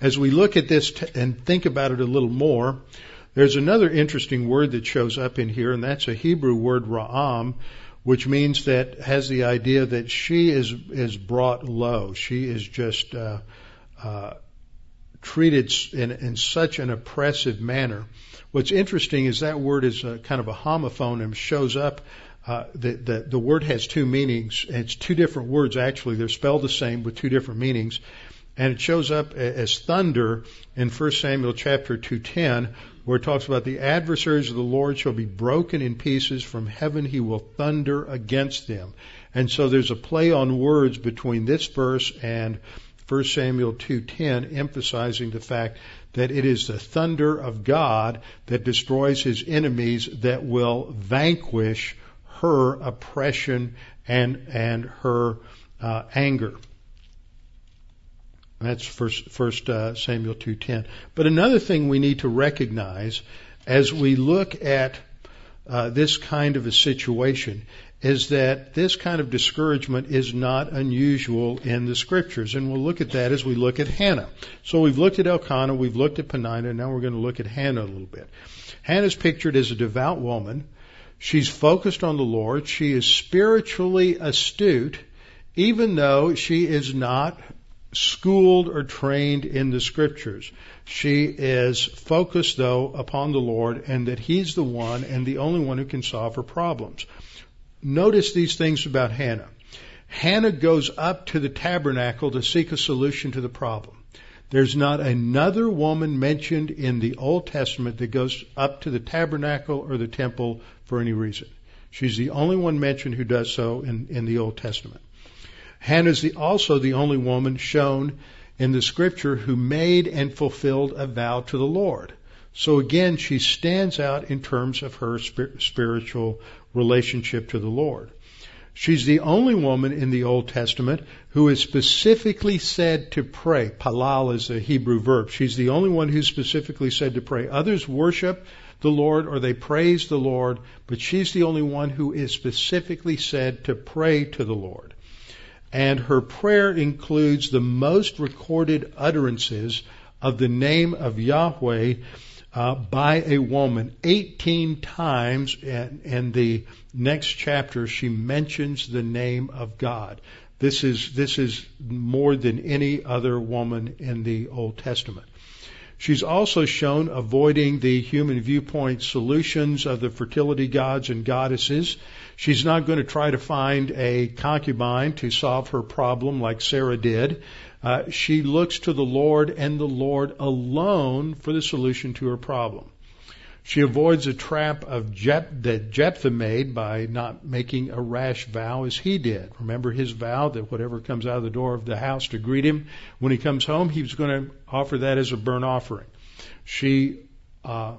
as we look at this t- and think about it a little more, there's another interesting word that shows up in here, and that's a Hebrew word, ra'am, which means that has the idea that she is is brought low. She is just uh, uh, treated in, in such an oppressive manner. What's interesting is that word is a, kind of a homophone and shows up. Uh, the, the the word has two meanings. It's two different words actually. They're spelled the same with two different meanings and it shows up as thunder in 1 Samuel chapter 2:10 where it talks about the adversaries of the Lord shall be broken in pieces from heaven he will thunder against them. And so there's a play on words between this verse and 1 Samuel 2:10 emphasizing the fact that it is the thunder of God that destroys his enemies that will vanquish her oppression and and her uh, anger. That's first, first uh, Samuel 2:10. But another thing we need to recognize as we look at uh, this kind of a situation is that this kind of discouragement is not unusual in the scriptures, and we'll look at that as we look at Hannah. So we've looked at Elkanah, we've looked at Peninnah, now we're going to look at Hannah a little bit. Hannah's pictured as a devout woman. She's focused on the Lord. She is spiritually astute, even though she is not schooled or trained in the scriptures. She is focused though upon the Lord and that He's the one and the only one who can solve her problems. Notice these things about Hannah. Hannah goes up to the tabernacle to seek a solution to the problem. There's not another woman mentioned in the Old Testament that goes up to the tabernacle or the temple for any reason. She's the only one mentioned who does so in, in the Old Testament. Hannah's the, also the only woman shown in the scripture who made and fulfilled a vow to the Lord. So again, she stands out in terms of her spiritual relationship to the Lord. She's the only woman in the Old Testament who is specifically said to pray. Palal is a Hebrew verb. She's the only one who's specifically said to pray. Others worship the Lord or they praise the Lord, but she's the only one who is specifically said to pray to the Lord. And her prayer includes the most recorded utterances of the name of Yahweh uh, by a woman 18 times, and in the next chapter she mentions the name of God. This is this is more than any other woman in the Old Testament. She's also shown avoiding the human viewpoint solutions of the fertility gods and goddesses. She's not going to try to find a concubine to solve her problem like Sarah did. Uh, she looks to the Lord and the Lord alone for the solution to her problem. She avoids a trap of Jep- that Jephthah made by not making a rash vow as he did. Remember his vow that whatever comes out of the door of the house to greet him when he comes home, he was going to offer that as a burnt offering. She uh,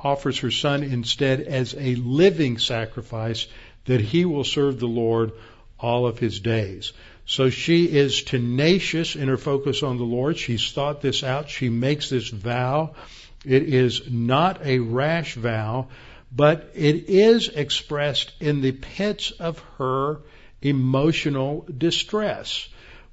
offers her son instead as a living sacrifice that he will serve the Lord all of his days. So she is tenacious in her focus on the Lord. She's thought this out. She makes this vow. It is not a rash vow, but it is expressed in the pits of her emotional distress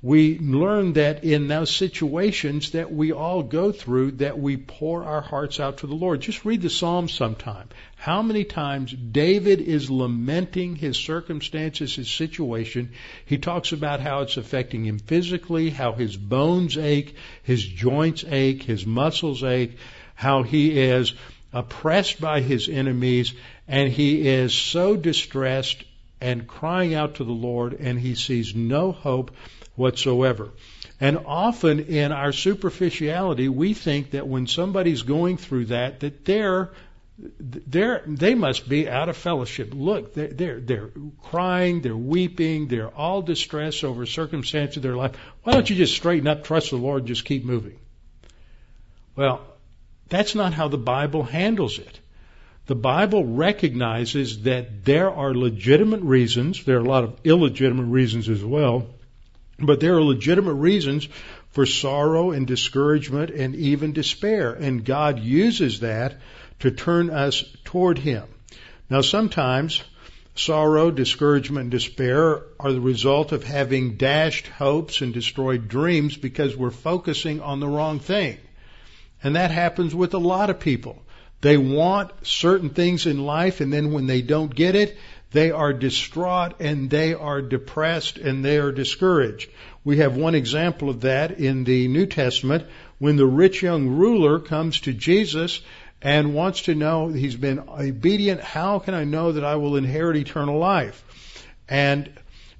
we learn that in those situations that we all go through that we pour our hearts out to the Lord. Just read the Psalms sometime. How many times David is lamenting his circumstances, his situation. He talks about how it's affecting him physically, how his bones ache, his joints ache, his muscles ache, how he is oppressed by his enemies, and he is so distressed and crying out to the Lord, and he sees no hope whatsoever. And often in our superficiality, we think that when somebody's going through that, that they're they're, they must be out of fellowship. Look, they're, they're, they're crying, they're weeping, they're all distressed over circumstances of their life. Why don't you just straighten up, trust the Lord, and just keep moving? Well, that's not how the Bible handles it. The Bible recognizes that there are legitimate reasons, there are a lot of illegitimate reasons as well, but there are legitimate reasons for sorrow and discouragement and even despair. And God uses that to turn us toward Him. Now sometimes sorrow, discouragement, and despair are the result of having dashed hopes and destroyed dreams because we're focusing on the wrong thing. And that happens with a lot of people. They want certain things in life and then when they don't get it, they are distraught and they are depressed and they are discouraged. We have one example of that in the New Testament when the rich young ruler comes to Jesus and wants to know, he's been obedient, how can I know that I will inherit eternal life? And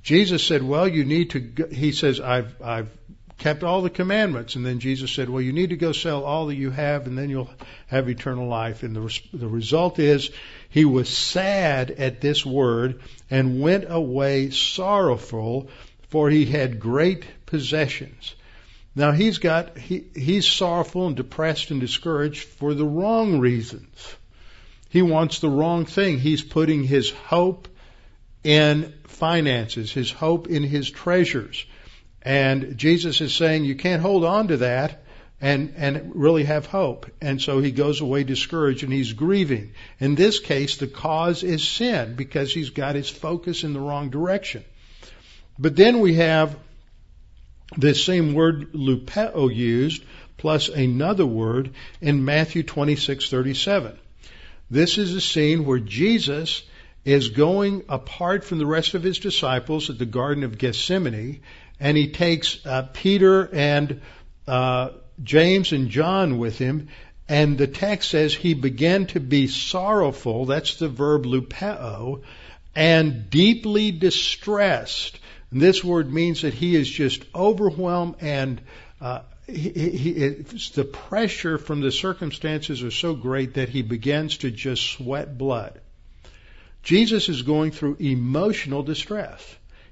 Jesus said, well, you need to, he says, I've, I've kept all the commandments. And then Jesus said, well, you need to go sell all that you have and then you'll have eternal life. And the, the result is he was sad at this word and went away sorrowful for he had great possessions. Now he's got, he, he's sorrowful and depressed and discouraged for the wrong reasons. He wants the wrong thing. He's putting his hope in finances, his hope in his treasures. And Jesus is saying you can't hold on to that and, and really have hope. And so he goes away discouraged and he's grieving. In this case, the cause is sin because he's got his focus in the wrong direction. But then we have this same word lupeo used plus another word in Matthew 26:37. This is a scene where Jesus is going apart from the rest of his disciples at the Garden of Gethsemane and he takes uh, Peter and uh, James and John with him, and the text says he began to be sorrowful. That's the verb lupeo, and deeply distressed. And this word means that he is just overwhelmed and uh, he, he, the pressure from the circumstances are so great that he begins to just sweat blood. Jesus is going through emotional distress.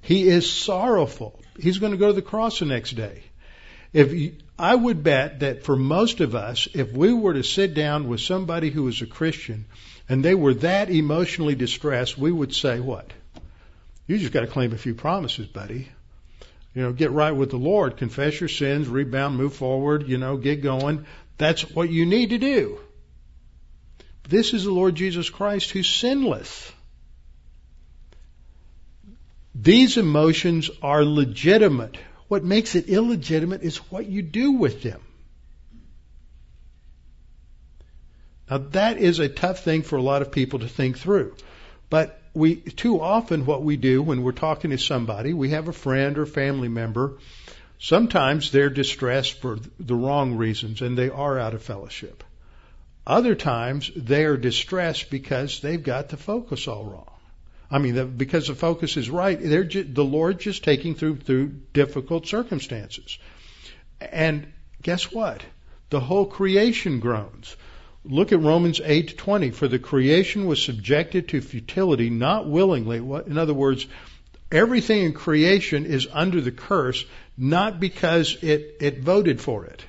He is sorrowful. He's going to go to the cross the next day. If I would bet that for most of us, if we were to sit down with somebody who was a Christian and they were that emotionally distressed, we would say, what? You just got to claim a few promises, buddy. You know, get right with the Lord, confess your sins, rebound, move forward, you know, get going. That's what you need to do. This is the Lord Jesus Christ who's sinless. These emotions are legitimate. What makes it illegitimate is what you do with them. Now that is a tough thing for a lot of people to think through. But we, too often what we do when we're talking to somebody, we have a friend or family member, sometimes they're distressed for the wrong reasons and they are out of fellowship. Other times they are distressed because they've got the focus all wrong. I mean, the, because the focus is right, they're just, the Lord just taking through through difficult circumstances. And guess what? The whole creation groans. Look at Romans 8:20. For the creation was subjected to futility, not willingly. In other words, everything in creation is under the curse, not because it, it voted for it.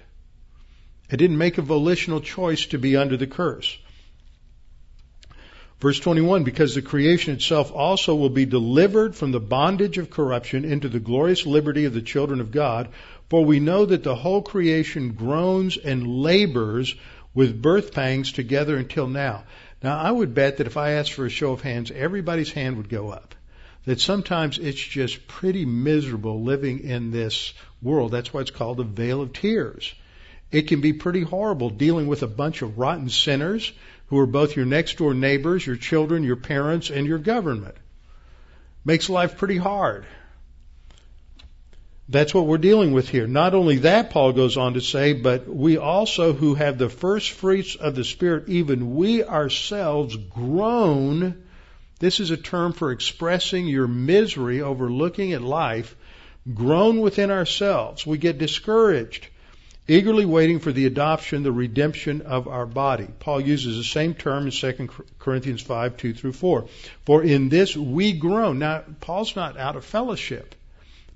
It didn't make a volitional choice to be under the curse. Verse 21, because the creation itself also will be delivered from the bondage of corruption into the glorious liberty of the children of God. For we know that the whole creation groans and labors with birth pangs together until now. Now, I would bet that if I asked for a show of hands, everybody's hand would go up. That sometimes it's just pretty miserable living in this world. That's why it's called the vale of tears. It can be pretty horrible dealing with a bunch of rotten sinners who are both your next door neighbors, your children, your parents, and your government. Makes life pretty hard. That's what we're dealing with here. Not only that, Paul goes on to say, but we also who have the first fruits of the Spirit, even we ourselves groan. This is a term for expressing your misery over looking at life. Groan within ourselves. We get discouraged eagerly waiting for the adoption, the redemption of our body. Paul uses the same term in 2 Corinthians 5, 2 through 4. For in this we groan. Now, Paul's not out of fellowship.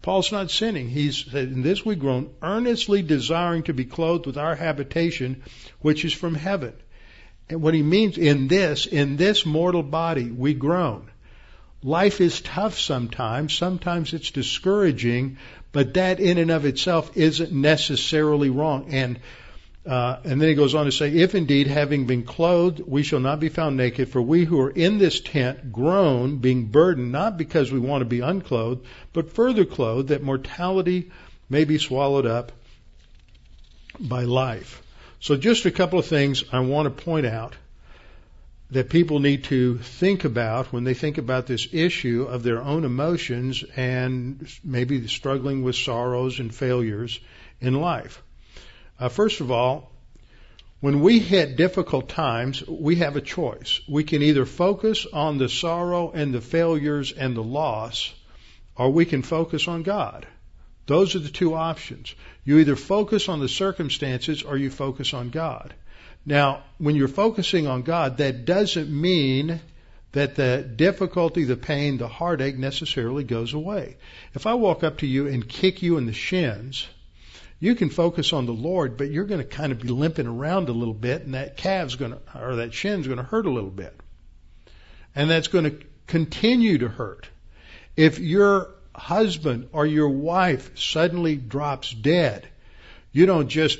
Paul's not sinning. He's in this we groan, earnestly desiring to be clothed with our habitation, which is from heaven. And what he means in this, in this mortal body, we groan. Life is tough sometimes. Sometimes it's discouraging, but that in and of itself isn't necessarily wrong. And uh, and then he goes on to say, if indeed having been clothed, we shall not be found naked, for we who are in this tent groan, being burdened, not because we want to be unclothed, but further clothed, that mortality may be swallowed up by life. So just a couple of things I want to point out that people need to think about when they think about this issue of their own emotions and maybe struggling with sorrows and failures in life. Uh, first of all, when we hit difficult times, we have a choice. We can either focus on the sorrow and the failures and the loss, or we can focus on God. Those are the two options. You either focus on the circumstances or you focus on God. Now, when you're focusing on God, that doesn't mean that the difficulty, the pain, the heartache necessarily goes away. If I walk up to you and kick you in the shins, you can focus on the Lord, but you're going to kind of be limping around a little bit, and that calf's going to, or that shin's going to hurt a little bit. And that's going to continue to hurt. If your husband or your wife suddenly drops dead, you don't just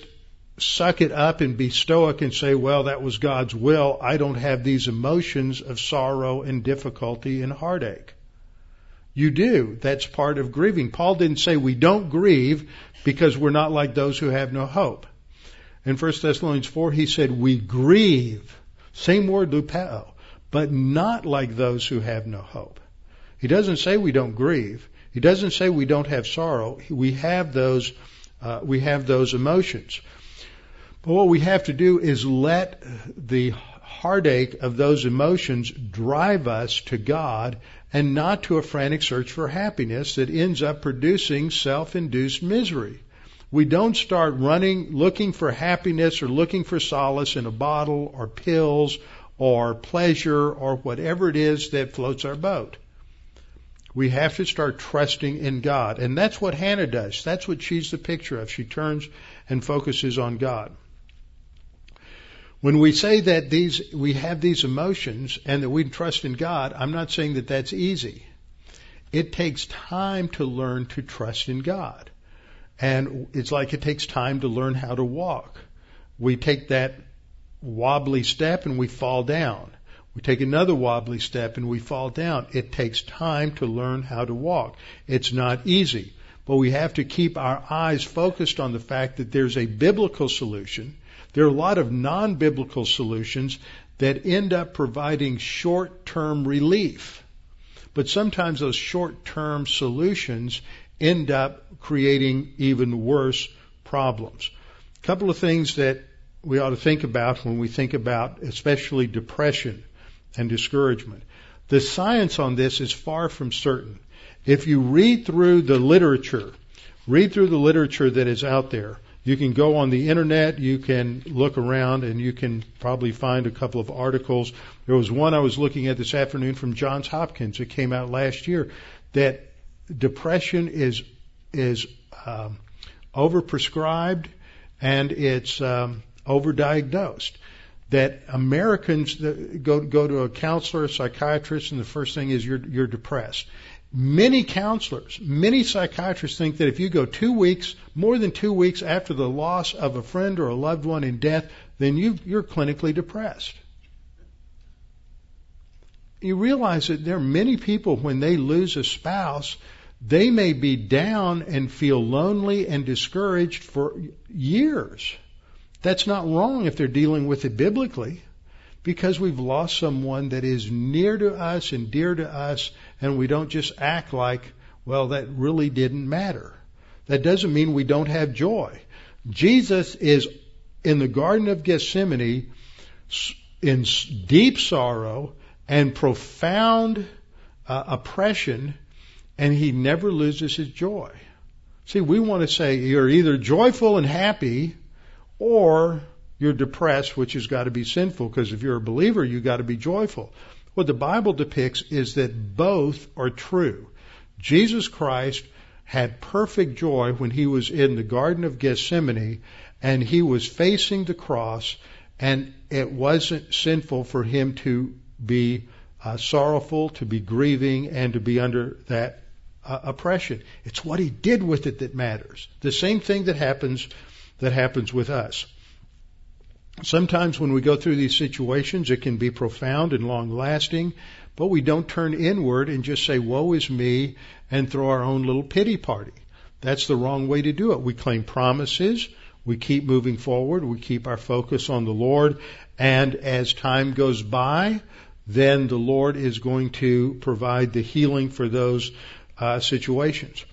suck it up and be stoic and say, well, that was God's will. I don't have these emotions of sorrow and difficulty and heartache. You do. That's part of grieving. Paul didn't say we don't grieve because we're not like those who have no hope. In 1 Thessalonians 4, he said we grieve. Same word, lupeo, but not like those who have no hope. He doesn't say we don't grieve. He doesn't say we don't have sorrow. We have those, uh, we have those emotions. What we have to do is let the heartache of those emotions drive us to God and not to a frantic search for happiness that ends up producing self-induced misery. We don't start running, looking for happiness or looking for solace in a bottle or pills or pleasure or whatever it is that floats our boat. We have to start trusting in God. And that's what Hannah does. That's what she's the picture of. She turns and focuses on God. When we say that these, we have these emotions and that we trust in God, I'm not saying that that's easy. It takes time to learn to trust in God. And it's like it takes time to learn how to walk. We take that wobbly step and we fall down. We take another wobbly step and we fall down. It takes time to learn how to walk. It's not easy. But we have to keep our eyes focused on the fact that there's a biblical solution there are a lot of non-biblical solutions that end up providing short-term relief. But sometimes those short-term solutions end up creating even worse problems. A couple of things that we ought to think about when we think about especially depression and discouragement. The science on this is far from certain. If you read through the literature, read through the literature that is out there, you can go on the internet, you can look around, and you can probably find a couple of articles. There was one I was looking at this afternoon from Johns Hopkins. It came out last year that depression is is um, overprescribed and it's um, overdiagnosed. That Americans go go to a counselor, a psychiatrist, and the first thing is you're you're depressed. Many counselors, many psychiatrists think that if you go two weeks, more than two weeks after the loss of a friend or a loved one in death, then you, you're clinically depressed. You realize that there are many people when they lose a spouse, they may be down and feel lonely and discouraged for years. That's not wrong if they're dealing with it biblically because we've lost someone that is near to us and dear to us, and we don't just act like, well, that really didn't matter. That doesn't mean we don't have joy. Jesus is in the Garden of Gethsemane in deep sorrow and profound uh, oppression, and he never loses his joy. See, we want to say you're either joyful and happy or you're depressed, which has got to be sinful because if you're a believer, you've got to be joyful. What the Bible depicts is that both are true. Jesus Christ had perfect joy when he was in the Garden of Gethsemane and he was facing the cross and it wasn't sinful for him to be uh, sorrowful, to be grieving, and to be under that uh, oppression. It's what he did with it that matters. The same thing that happens that happens with us. Sometimes when we go through these situations, it can be profound and long lasting, but we don't turn inward and just say, woe is me, and throw our own little pity party. That's the wrong way to do it. We claim promises, we keep moving forward, we keep our focus on the Lord, and as time goes by, then the Lord is going to provide the healing for those uh, situations.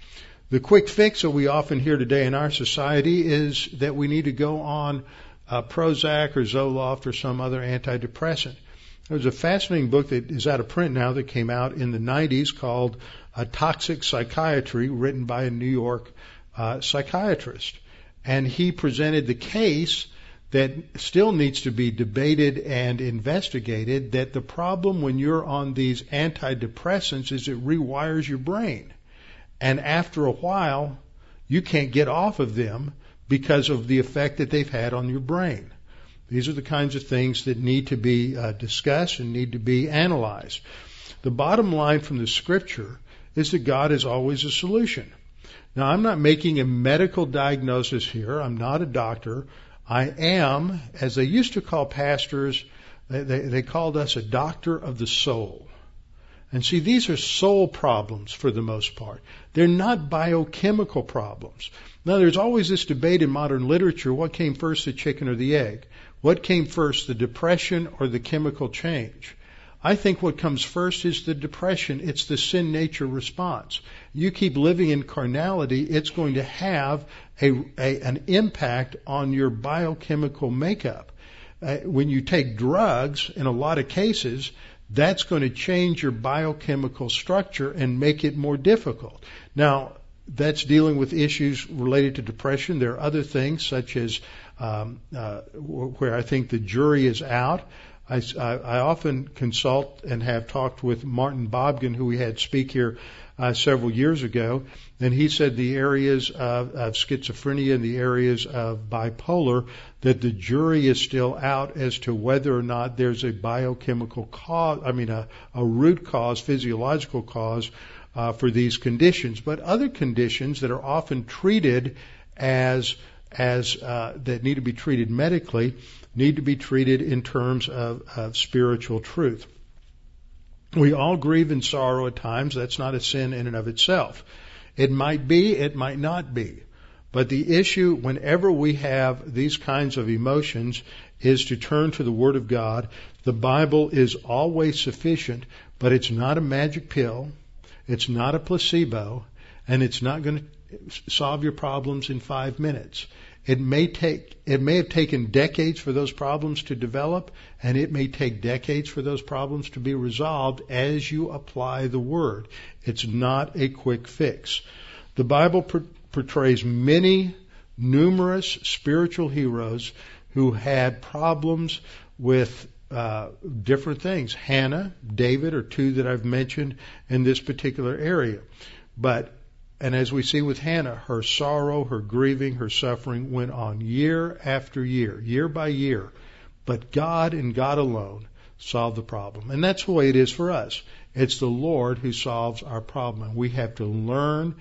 The quick fix that we often hear today in our society is that we need to go on uh, Prozac or Zoloft or some other antidepressant. There was a fascinating book that is out of print now that came out in the 90s called uh, Toxic Psychiatry, written by a New York uh, psychiatrist. And he presented the case that still needs to be debated and investigated that the problem when you're on these antidepressants is it rewires your brain. And after a while, you can't get off of them because of the effect that they've had on your brain. These are the kinds of things that need to be uh, discussed and need to be analyzed. The bottom line from the scripture is that God is always a solution. Now, I'm not making a medical diagnosis here. I'm not a doctor. I am, as they used to call pastors, they, they, they called us a doctor of the soul. And see, these are soul problems for the most part. They're not biochemical problems. Now, there's always this debate in modern literature what came first, the chicken or the egg? What came first, the depression or the chemical change? I think what comes first is the depression. It's the sin nature response. You keep living in carnality, it's going to have a, a an impact on your biochemical makeup. Uh, when you take drugs, in a lot of cases, that's going to change your biochemical structure and make it more difficult. Now, that's dealing with issues related to depression. There are other things such as um, uh, where I think the jury is out. I, I, often consult and have talked with Martin Bobgan, who we had speak here uh, several years ago, and he said the areas of, of schizophrenia and the areas of bipolar that the jury is still out as to whether or not there's a biochemical cause, I mean a, a root cause, physiological cause uh, for these conditions. But other conditions that are often treated as as uh, that need to be treated medically need to be treated in terms of, of spiritual truth. We all grieve and sorrow at times. That's not a sin in and of itself. It might be, it might not be. But the issue, whenever we have these kinds of emotions, is to turn to the Word of God. The Bible is always sufficient, but it's not a magic pill. It's not a placebo, and it's not going to solve your problems in five minutes. It may take, it may have taken decades for those problems to develop, and it may take decades for those problems to be resolved as you apply the Word. It's not a quick fix. The Bible portrays many, numerous spiritual heroes who had problems with uh, different things. Hannah, David are two that I've mentioned in this particular area. But and as we see with Hannah, her sorrow, her grieving, her suffering went on year after year, year by year. But God and God alone solved the problem. And that's the way it is for us. It's the Lord who solves our problem. And we have to learn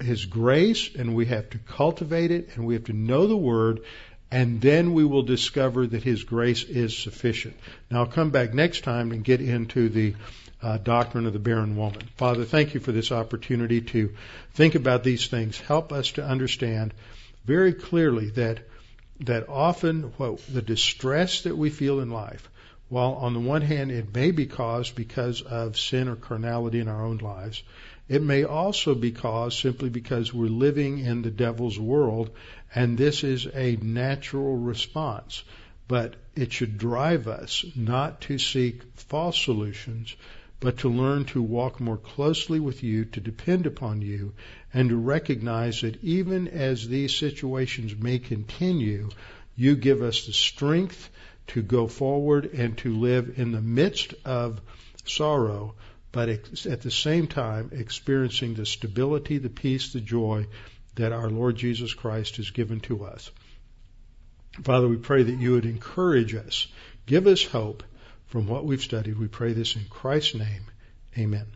His grace and we have to cultivate it and we have to know the Word and then we will discover that His grace is sufficient. Now I'll come back next time and get into the uh, doctrine of the barren woman. Father, thank you for this opportunity to think about these things. Help us to understand very clearly that that often what the distress that we feel in life, while on the one hand it may be caused because of sin or carnality in our own lives, it may also be caused simply because we're living in the devil's world, and this is a natural response. But it should drive us not to seek false solutions, but to learn to walk more closely with you, to depend upon you, and to recognize that even as these situations may continue, you give us the strength to go forward and to live in the midst of sorrow, but at the same time experiencing the stability, the peace, the joy that our Lord Jesus Christ has given to us. Father, we pray that you would encourage us, give us hope, from what we've studied. We pray this in Christ's name. Amen.